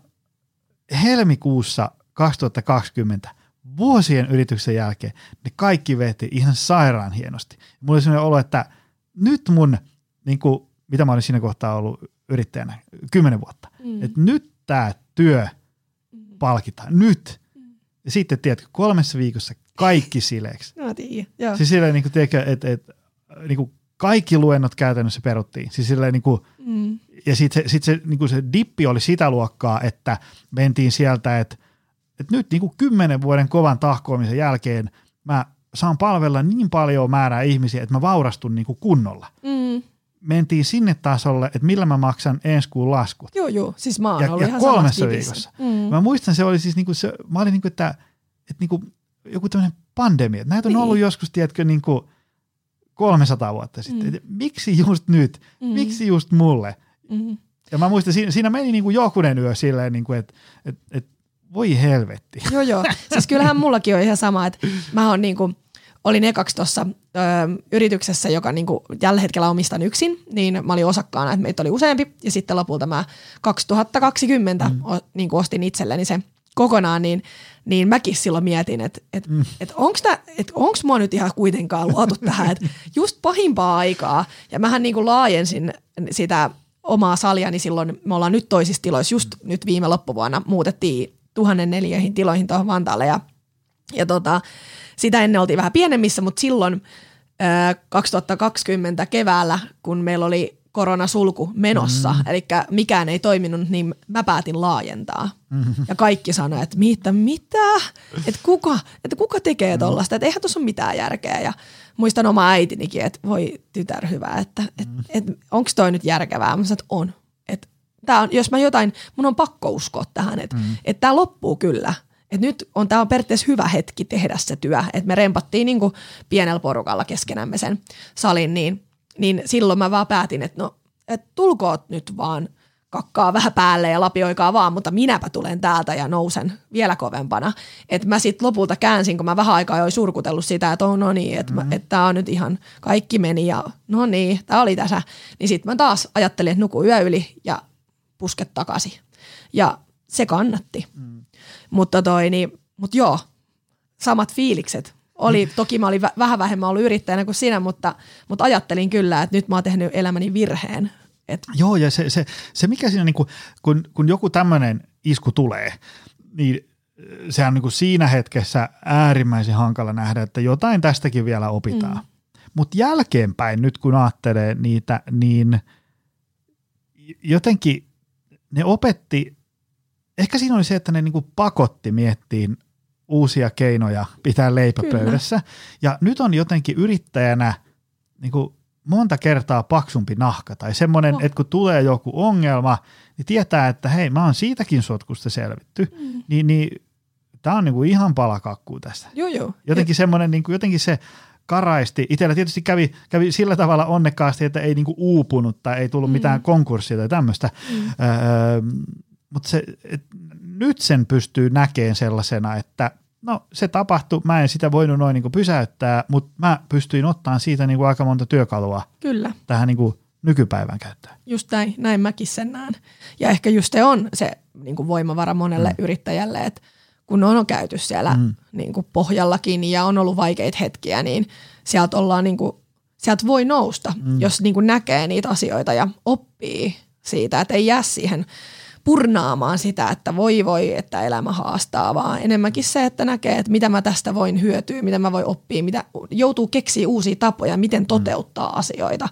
helmikuussa 2020 vuosien yrityksen jälkeen ne kaikki veti ihan sairaan hienosti. Mulla oli sellainen olo, että nyt mun, niin kuin, mitä mä olin siinä kohtaa ollut yrittäjänä, kymmenen vuotta, mm. että nyt tämä työ mm. palkitaan, nyt. Mm. Ja sitten, tiedätkö, kolmessa viikossa kaikki sileeksi. No, tiedä, Siis silleen, niin kuin, tiedätkö, että, että niin kuin kaikki luennot käytännössä peruttiin. Siis silleen, niin kuin, mm. Ja sitten se, sit se, niin kuin se dippi oli sitä luokkaa, että mentiin sieltä, että, että nyt niin kuin kymmenen vuoden kovan tahkoamisen jälkeen mä saan palvella niin paljon määrää ihmisiä, että mä vaurastun niin kuin kunnolla. Mm. Mentiin sinne tasolle, että millä mä maksan ensi kuun laskut. Joo, joo. Siis mä oon ja, ollut ja ihan kolmessa viikossa. Mm. Mä muistan, se oli siis niin kuin se, mä olin niin kuin, että, että niin kuin joku tämmöinen pandemia. Näitä on niin. ollut joskus, tiedätkö, niin kuin 300 vuotta sitten. Mm. Miksi just nyt? Mm. Miksi just mulle? Mm. Ja mä muistan, siinä, siinä meni niin kuin jokunen yö silleen, niin kuin, että, että, että voi helvetti. Joo, joo. Siis kyllähän mullakin on ihan sama, että mä oon niin kuin, olin ekaksi tuossa yrityksessä, joka niin kuin tällä hetkellä omistan yksin, niin mä olin osakkaana, että meitä oli useampi, ja sitten lopulta mä 2020 mm. o, niin kuin ostin itselleni sen kokonaan, niin, niin mäkin silloin mietin, että et, mm. et onko et onks mua nyt ihan kuitenkaan luotu tähän, että just pahimpaa aikaa, ja mähän niin kuin laajensin sitä omaa saliani silloin, me ollaan nyt toisissa tiloissa, just nyt viime loppuvuonna muutettiin tuhannen neliöihin tiloihin tuohon Vantaalle, ja, ja tota, sitä ennen oltiin vähän pienemmissä, mutta silloin 2020 keväällä, kun meillä oli koronasulku menossa, mm. eli mikään ei toiminut, niin mä päätin laajentaa. Mm. Ja kaikki sanoivat, että mitä, mitä? Että kuka, että kuka tekee tuollaista, että eihän tuossa ole mitään järkeä. Ja muistan oma äitinikin, että voi tytär hyvä, että et, mm. et, onko toi nyt järkevää? Mä sanoin, että on. Et, tää on. Jos mä jotain, mun on pakko uskoa tähän, että mm. et tämä loppuu kyllä. Et nyt on tämä on periaatteessa hyvä hetki tehdä se työ. Et me rempattiin niinku pienellä porukalla keskenämme sen salin, niin – niin silloin mä vaan päätin, että no, et tulkoot nyt vaan kakkaa vähän päälle ja lapioikaa vaan, mutta minäpä tulen täältä ja nousen vielä kovempana. Että mä sitten lopulta käänsin, kun mä vähän aikaa jo surkutellut sitä, että on no niin, että mm-hmm. et tämä on nyt ihan, kaikki meni ja no niin, tämä oli tässä. Niin sitten mä taas ajattelin, että nuku yö yli ja pusket takaisin. Ja se kannatti. Mm. Mutta toi niin, mut joo, samat fiilikset oli, toki mä olin vähän vähemmän ollut yrittäjänä kuin sinä, mutta, mutta ajattelin kyllä, että nyt mä oon tehnyt elämäni virheen. Et. Joo, ja se, se, se mikä siinä, niin kuin, kun, kun joku tämmöinen isku tulee, niin se on niin kuin siinä hetkessä äärimmäisen hankala nähdä, että jotain tästäkin vielä opitaan. Mm. Mutta jälkeenpäin, nyt kun ajattelee niitä, niin jotenkin ne opetti, ehkä siinä oli se, että ne niin kuin pakotti miettiin uusia keinoja pitää leipäpöydässä. Kyllä. Ja nyt on jotenkin yrittäjänä niin kuin monta kertaa paksumpi nahka tai semmoinen, oh. että kun tulee joku ongelma, niin tietää, että hei, mä oon siitäkin sotkusta selvitty, mm. niin, niin tämä on niin kuin ihan palakakku tästä. Joo, joo. Jotenkin semmoinen, niin kuin, jotenkin se karaisti. Itsellä tietysti kävi, kävi sillä tavalla onnekkaasti, että ei niin kuin uupunut tai ei tullut mm. mitään konkurssia tai tämmöistä. Mm. Öö, mutta se, et, nyt sen pystyy näkemään sellaisena, että no se tapahtui, mä en sitä voinut noin niin pysäyttää, mutta mä pystyin ottamaan siitä niin kuin aika monta työkalua Kyllä. tähän niin kuin nykypäivän käyttöön. Just näin, näin mäkin sen näen. Ja ehkä just se on se niin kuin voimavara monelle mm. yrittäjälle, että kun on käyty siellä mm. niin kuin pohjallakin ja on ollut vaikeita hetkiä, niin sieltä ollaan niin kuin, sieltä voi nousta, mm. jos niin kuin näkee niitä asioita ja oppii siitä, että ei jää siihen purnaamaan sitä, että voi voi, että elämä haastaa, vaan enemmänkin se, että näkee, että mitä mä tästä voin hyötyä, mitä mä voin oppia, mitä joutuu keksiä uusia tapoja, miten toteuttaa mm. asioita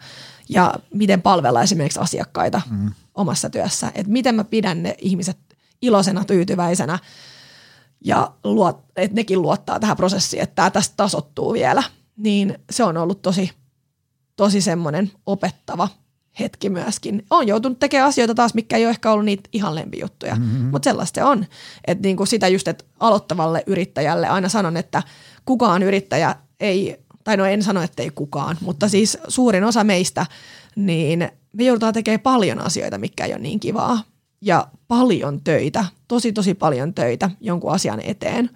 ja miten palvella esimerkiksi asiakkaita mm. omassa työssä. Että miten mä pidän ne ihmiset iloisena, tyytyväisenä ja luot, että nekin luottaa tähän prosessiin, että tämä tästä tasottuu vielä. Niin se on ollut tosi, tosi semmoinen opettava hetki myöskin. On joutunut tekemään asioita taas, mikä ei ole ehkä ollut niitä ihan lempijuttuja, mm-hmm. mutta sellaista se on. Että niin kuin sitä just, että aloittavalle yrittäjälle aina sanon, että kukaan yrittäjä ei, tai no en sano, että ei kukaan, mutta siis suurin osa meistä, niin me joudutaan tekemään paljon asioita, mikä ei ole niin kivaa. Ja paljon töitä, tosi tosi paljon töitä jonkun asian eteen.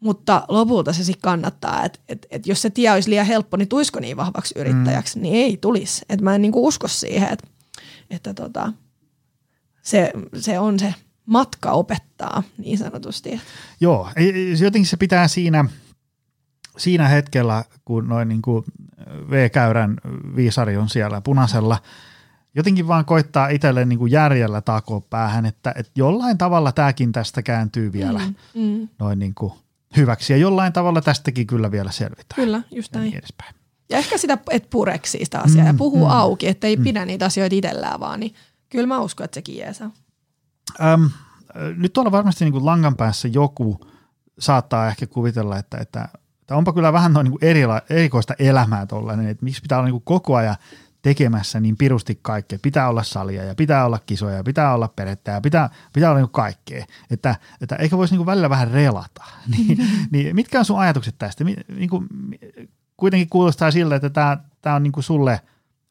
Mutta lopulta se sitten kannattaa, että et, et jos se tie olisi liian helppo, niin tuisko niin vahvaksi yrittäjäksi, mm. niin ei tulisi. Et mä en niinku usko siihen, että, että tota, se, se on se matka opettaa niin sanotusti. Joo, jotenkin se pitää siinä, siinä hetkellä, kun noin niin kuin V-käyrän viisari on siellä punaisella, jotenkin vaan koittaa itselleen niin kuin järjellä takoa päähän, että, että jollain tavalla tämäkin tästä kääntyy vielä mm, mm. noin niin kuin hyväksi. Ja jollain tavalla tästäkin kyllä vielä selvitään. Kyllä, just näin. Niin edespäin. Ja ehkä sitä, että pureksi sitä asiaa mm, ja puhuu mm, auki, että ei mm. pidä niitä asioita itsellään vaan, niin kyllä mä uskon, että sekin jeesaa. Öm, nyt tuolla varmasti niin kuin langan päässä joku saattaa ehkä kuvitella, että, että, että onpa kyllä vähän noin niin erila, erikoista elämää tuollainen, että miksi pitää olla niin kuin koko ajan tekemässä niin pirusti kaikkea. Pitää olla salia ja pitää olla kisoja ja pitää olla perettä ja pitää, pitää olla niin kaikkea. Että, että eikö voisi niin välillä vähän relata. niin, niin mitkä on sun ajatukset tästä? Niin kuin, kuitenkin kuulostaa siltä, että tämä, tämä on niin kuin sulle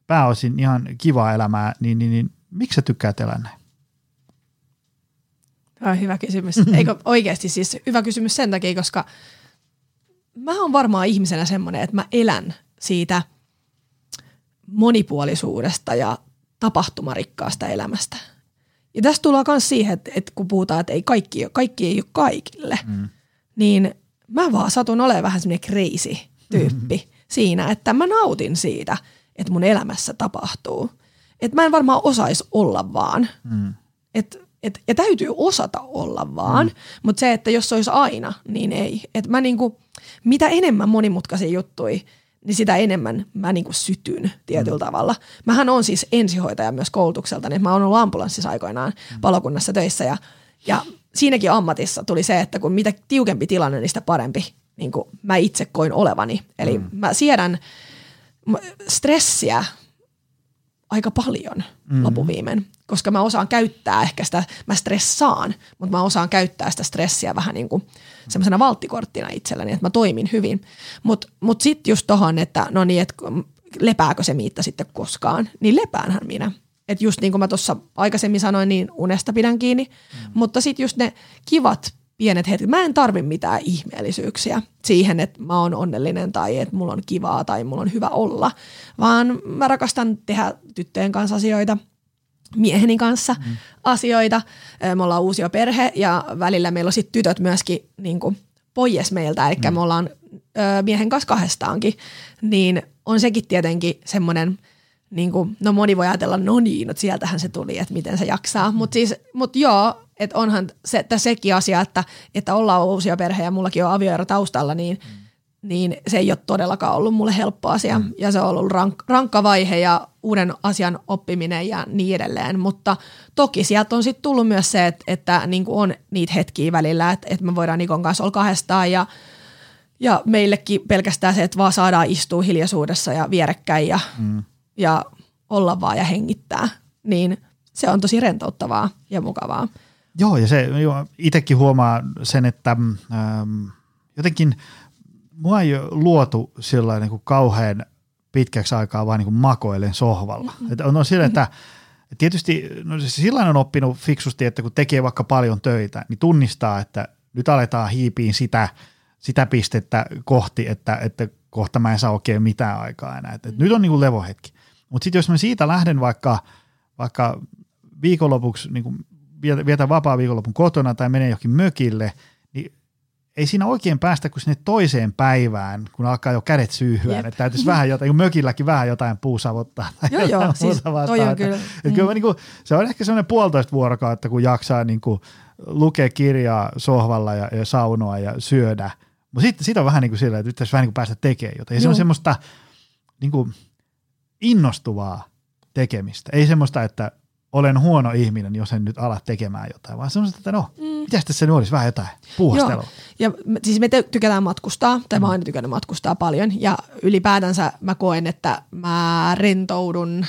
pääosin ihan kivaa elämää, niin, niin, niin miksi sä tykkäät elää näin? Tämä on hyvä kysymys. Eikö oikeasti siis hyvä kysymys sen takia, koska mä oon varmaan ihmisenä semmoinen, että mä elän siitä – monipuolisuudesta ja tapahtumarikkaasta elämästä. Ja tästä tullaan myös siihen, että, että kun puhutaan, että ei kaikki, kaikki ei ole kaikille, mm. niin mä vaan satun olemaan vähän semmoinen crazy tyyppi mm. siinä, että mä nautin siitä, että mun elämässä tapahtuu. Että mä en varmaan osaisi olla vaan. Mm. Et, et, ja täytyy osata olla vaan, mm. mutta se, että jos se olisi aina, niin ei. Et mä niinku, mitä enemmän monimutkaisia juttuja – niin sitä enemmän mä niin kuin sytyn tietyllä mm. tavalla. Mähän on siis ensihoitaja myös koulutukselta, niin mä oon ollut ambulanssissa aikoinaan mm. palokunnassa töissä ja, ja siinäkin ammatissa tuli se, että kun mitä tiukempi tilanne, niin sitä parempi niin kuin mä itse koin olevani. Eli mm. mä siedän stressiä aika paljon mm. lopuviimein, koska mä osaan käyttää ehkä sitä, mä stressaan, mutta mä osaan käyttää sitä stressiä vähän niin kuin semmoisena valttikorttina itselleni, että mä toimin hyvin. Mutta mut, mut sitten just tohon, että no niin, että lepääkö se miitta sitten koskaan, niin lepäänhän minä. Että just niin kuin mä tuossa aikaisemmin sanoin, niin unesta pidän kiinni, mm. mutta sitten just ne kivat pienet hetket. Mä en tarvi mitään ihmeellisyyksiä siihen, että mä oon onnellinen tai että mulla on kivaa tai mulla on hyvä olla, vaan mä rakastan tehdä tyttöjen kanssa asioita, mieheni kanssa mm. asioita. Me ollaan uusia perhe ja välillä meillä on sitten tytöt myöskin niin kuin pojes meiltä, eli mm. me ollaan ö, miehen kanssa kahdestaankin, niin on sekin tietenkin semmoinen, niin kuin, no moni voi ajatella, no niin, että sieltähän se tuli, että miten se jaksaa, mm. mutta siis, mut joo, että onhan se, että sekin asia, että, että ollaan uusia perhe ja mullakin on avioero taustalla, niin, mm. Niin se ei ole todellakaan ollut mulle helppo asia. Mm. Ja se on ollut rank, rankka vaihe ja uuden asian oppiminen ja niin edelleen. Mutta toki sieltä on sitten tullut myös se, että, että niin kuin on niitä hetkiä välillä, että, että me voidaan Nikon kanssa olla kahdestaan ja ja meillekin pelkästään se, että vaan saadaan istua hiljaisuudessa ja vierekkäin ja, mm. ja olla vaan ja hengittää, niin se on tosi rentouttavaa ja mukavaa. Joo, ja se itsekin huomaa sen, että ähm, jotenkin mua ei ole luotu sillä niin kuin kauhean pitkäksi aikaa vaan niin kuin makoilen sohvalla. Mm-hmm. Että on, on sillä, että tietysti no siis sillä on oppinut fiksusti, että kun tekee vaikka paljon töitä, niin tunnistaa, että nyt aletaan hiipiin sitä, sitä pistettä kohti, että, että kohta mä en saa oikein mitään aikaa enää. Että, että nyt on niin kuin levohetki. Mutta sitten jos mä siitä lähden vaikka, vaikka viikonlopuksi niin kuin vietä vapaa viikonlopun kotona tai menee johonkin mökille, ei siinä oikein päästä kuin sinne toiseen päivään, kun alkaa jo kädet syyhyä, että täytyisi vähän jotain, mökilläkin vähän jotain puusavottaa. Tai joo, joo, siis toi on kyllä. Että, mm. kyllä niin kuin, se on ehkä semmoinen puolitoista vuorokautta, kun jaksaa niin kuin, lukea kirjaa sohvalla ja, ja saunoa ja syödä. Mutta sitten sit on vähän niin kuin sillä, että nyt vähän niin kuin päästä tekemään jotain. Ja se on semmoista niin kuin, innostuvaa tekemistä. Ei semmoista, että olen huono ihminen, jos en nyt ala tekemään jotain, vaan semmoista, että no, mm. mitäs tässä nyt olisi vähän jotain puuhastelua. Joo. Ja siis me tykätään matkustaa, tai mm. mä oon aina tykännyt matkustaa paljon, ja ylipäätänsä mä koen, että mä rentoudun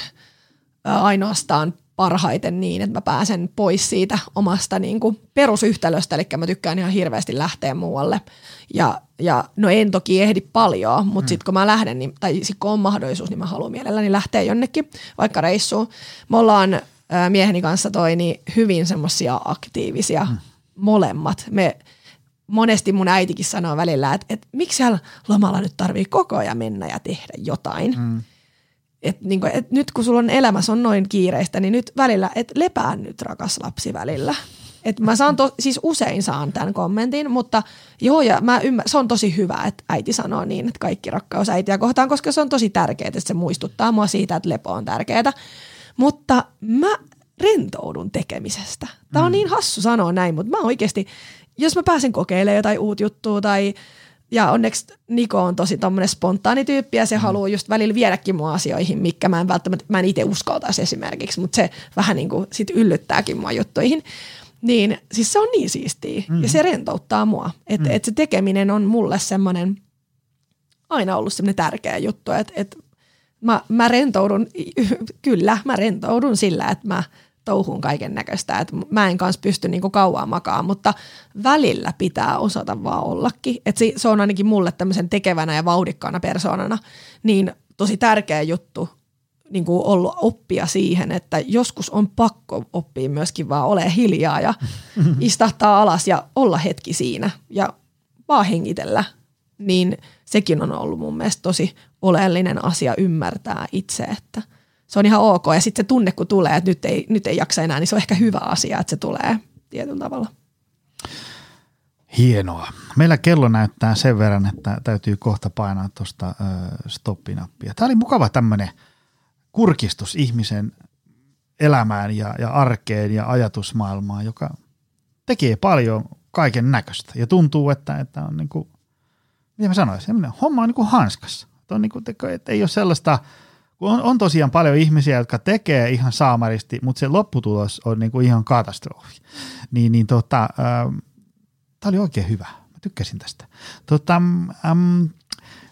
ainoastaan parhaiten niin, että mä pääsen pois siitä omasta niin kuin perusyhtälöstä, eli mä tykkään ihan hirveästi lähteä muualle. Ja, ja no en toki ehdi paljon, mutta mm. sitten kun mä lähden, niin, tai sit kun on mahdollisuus, niin mä haluan mielelläni lähteä jonnekin, vaikka reissuun. Me ollaan mieheni kanssa toi niin hyvin semmoisia aktiivisia mm. molemmat. Me monesti mun äitikin sanoo välillä, että, että miksi siellä lomalla nyt tarvii koko ajan mennä ja tehdä jotain. Mm et niin kuin, et nyt kun sulla on elämässä on noin kiireistä, niin nyt välillä, että lepää nyt rakas lapsi välillä. Et mä saan to, siis usein saan tämän kommentin, mutta joo, ja mä ymmär, se on tosi hyvä, että äiti sanoo niin, että kaikki rakkaus äitiä kohtaan, koska se on tosi tärkeää, että se muistuttaa mua siitä, että lepo on tärkeää. Mutta mä rentoudun tekemisestä. Tämä on mm. niin hassu sanoa näin, mutta mä oikeasti, jos mä pääsen kokeilemaan jotain uut juttua tai ja onneksi Niko on tosi tommonen spontaani tyyppi ja se mm. haluaa just välillä viedäkin mua asioihin, mikä mä en välttämättä, mä en itse uskaltaisi esimerkiksi, mutta se vähän niin kuin sit yllyttääkin mua juttuihin. Niin siis se on niin siistiä mm. ja se rentouttaa mua. Että mm. et se tekeminen on mulle semmoinen aina ollut semmoinen tärkeä juttu, että et mä, mä rentoudun, kyllä mä rentoudun sillä, että mä – touhuun kaiken näköistä. että mä en kanssa pysty niinku kauan makaa, mutta välillä pitää osata vaan ollakin. Et se, se on ainakin mulle tämmöisen tekevänä ja vauhdikkaana persoonana niin tosi tärkeä juttu niin kuin ollut oppia siihen, että joskus on pakko oppia myöskin vaan ole hiljaa ja istahtaa alas ja olla hetki siinä ja vaan hengitellä. Niin sekin on ollut mun mielestä tosi oleellinen asia ymmärtää itse, että – se on ihan ok. Ja sitten se tunne, kun tulee, että nyt ei, nyt ei jaksa enää, niin se on ehkä hyvä asia, että se tulee tietyllä tavalla. Hienoa. Meillä kello näyttää sen verran, että täytyy kohta painaa tuosta stoppinappia. Tämä oli mukava tämmöinen kurkistus ihmisen elämään ja, ja arkeen ja ajatusmaailmaan, joka tekee paljon kaiken näköistä. Ja tuntuu, että, että on niin kuin, mitä mä sanoisin, homma on niin kuin hanskassa. On niin kuin, että ei ole sellaista – on, on tosiaan paljon ihmisiä, jotka tekee ihan saamaristi, mutta se lopputulos on niin kuin ihan katastrofi. Niin, niin tota, ähm, tämä oli oikein hyvä. Mä tykkäsin tästä. Tota, ähm,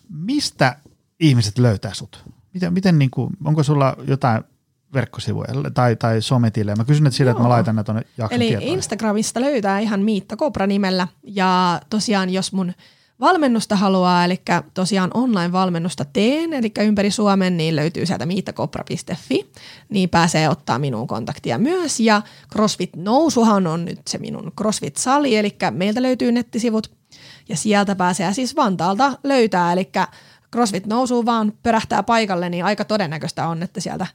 mistä ihmiset löytää sut? Miten, miten niin kuin, onko sulla jotain verkkosivuja tai, tai sometille. Mä kysyn että sillä, että mä laitan ne tuonne jakson Eli tietoihin. Instagramista löytää ihan Miitta Kopra nimellä ja tosiaan jos mun – valmennusta haluaa, eli tosiaan online-valmennusta teen, eli ympäri Suomen, niin löytyy sieltä miittakopra.fi, niin pääsee ottaa minuun kontaktia myös. Ja CrossFit Nousuhan on nyt se minun CrossFit-sali, eli meiltä löytyy nettisivut, ja sieltä pääsee siis Vantaalta löytää, eli CrossFit Nousu vaan pörähtää paikalle, niin aika todennäköistä on, että sieltä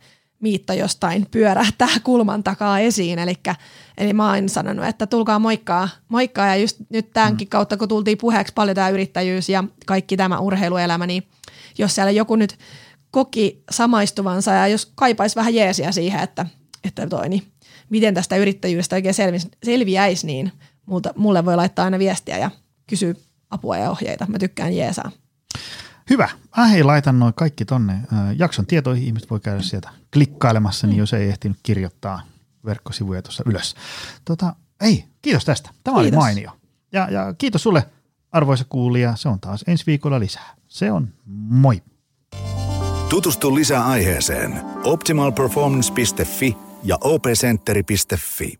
Miitta jostain pyörähtää kulman takaa esiin. Elikkä, eli mä oon sanonut, että tulkaa moikkaa, moikkaa ja just nyt tämänkin mm. kautta, kun tultiin puheeksi paljon tämä yrittäjyys ja kaikki tämä urheiluelämä, niin jos siellä joku nyt koki samaistuvansa ja jos kaipaisi vähän jeesiä siihen, että, että toi, niin miten tästä yrittäjyydestä oikein selvi, selviäisi, niin multa, mulle voi laittaa aina viestiä ja kysyä apua ja ohjeita. Mä tykkään jeesaa. Hyvä. Mä hei laitan noin kaikki tonne jakson tietoihin. Ihmiset voi käydä sieltä klikkailemassa, niin mm. jos ei ehtinyt kirjoittaa verkkosivuja tuossa ylös. Tota, ei, kiitos tästä. Tämä kiitos. oli mainio. Ja, ja kiitos sulle arvoisa kuulija. Se on taas ensi viikolla lisää. Se on moi. Tutustu lisää aiheeseen optimalperformance.fi ja opcenteri.fi.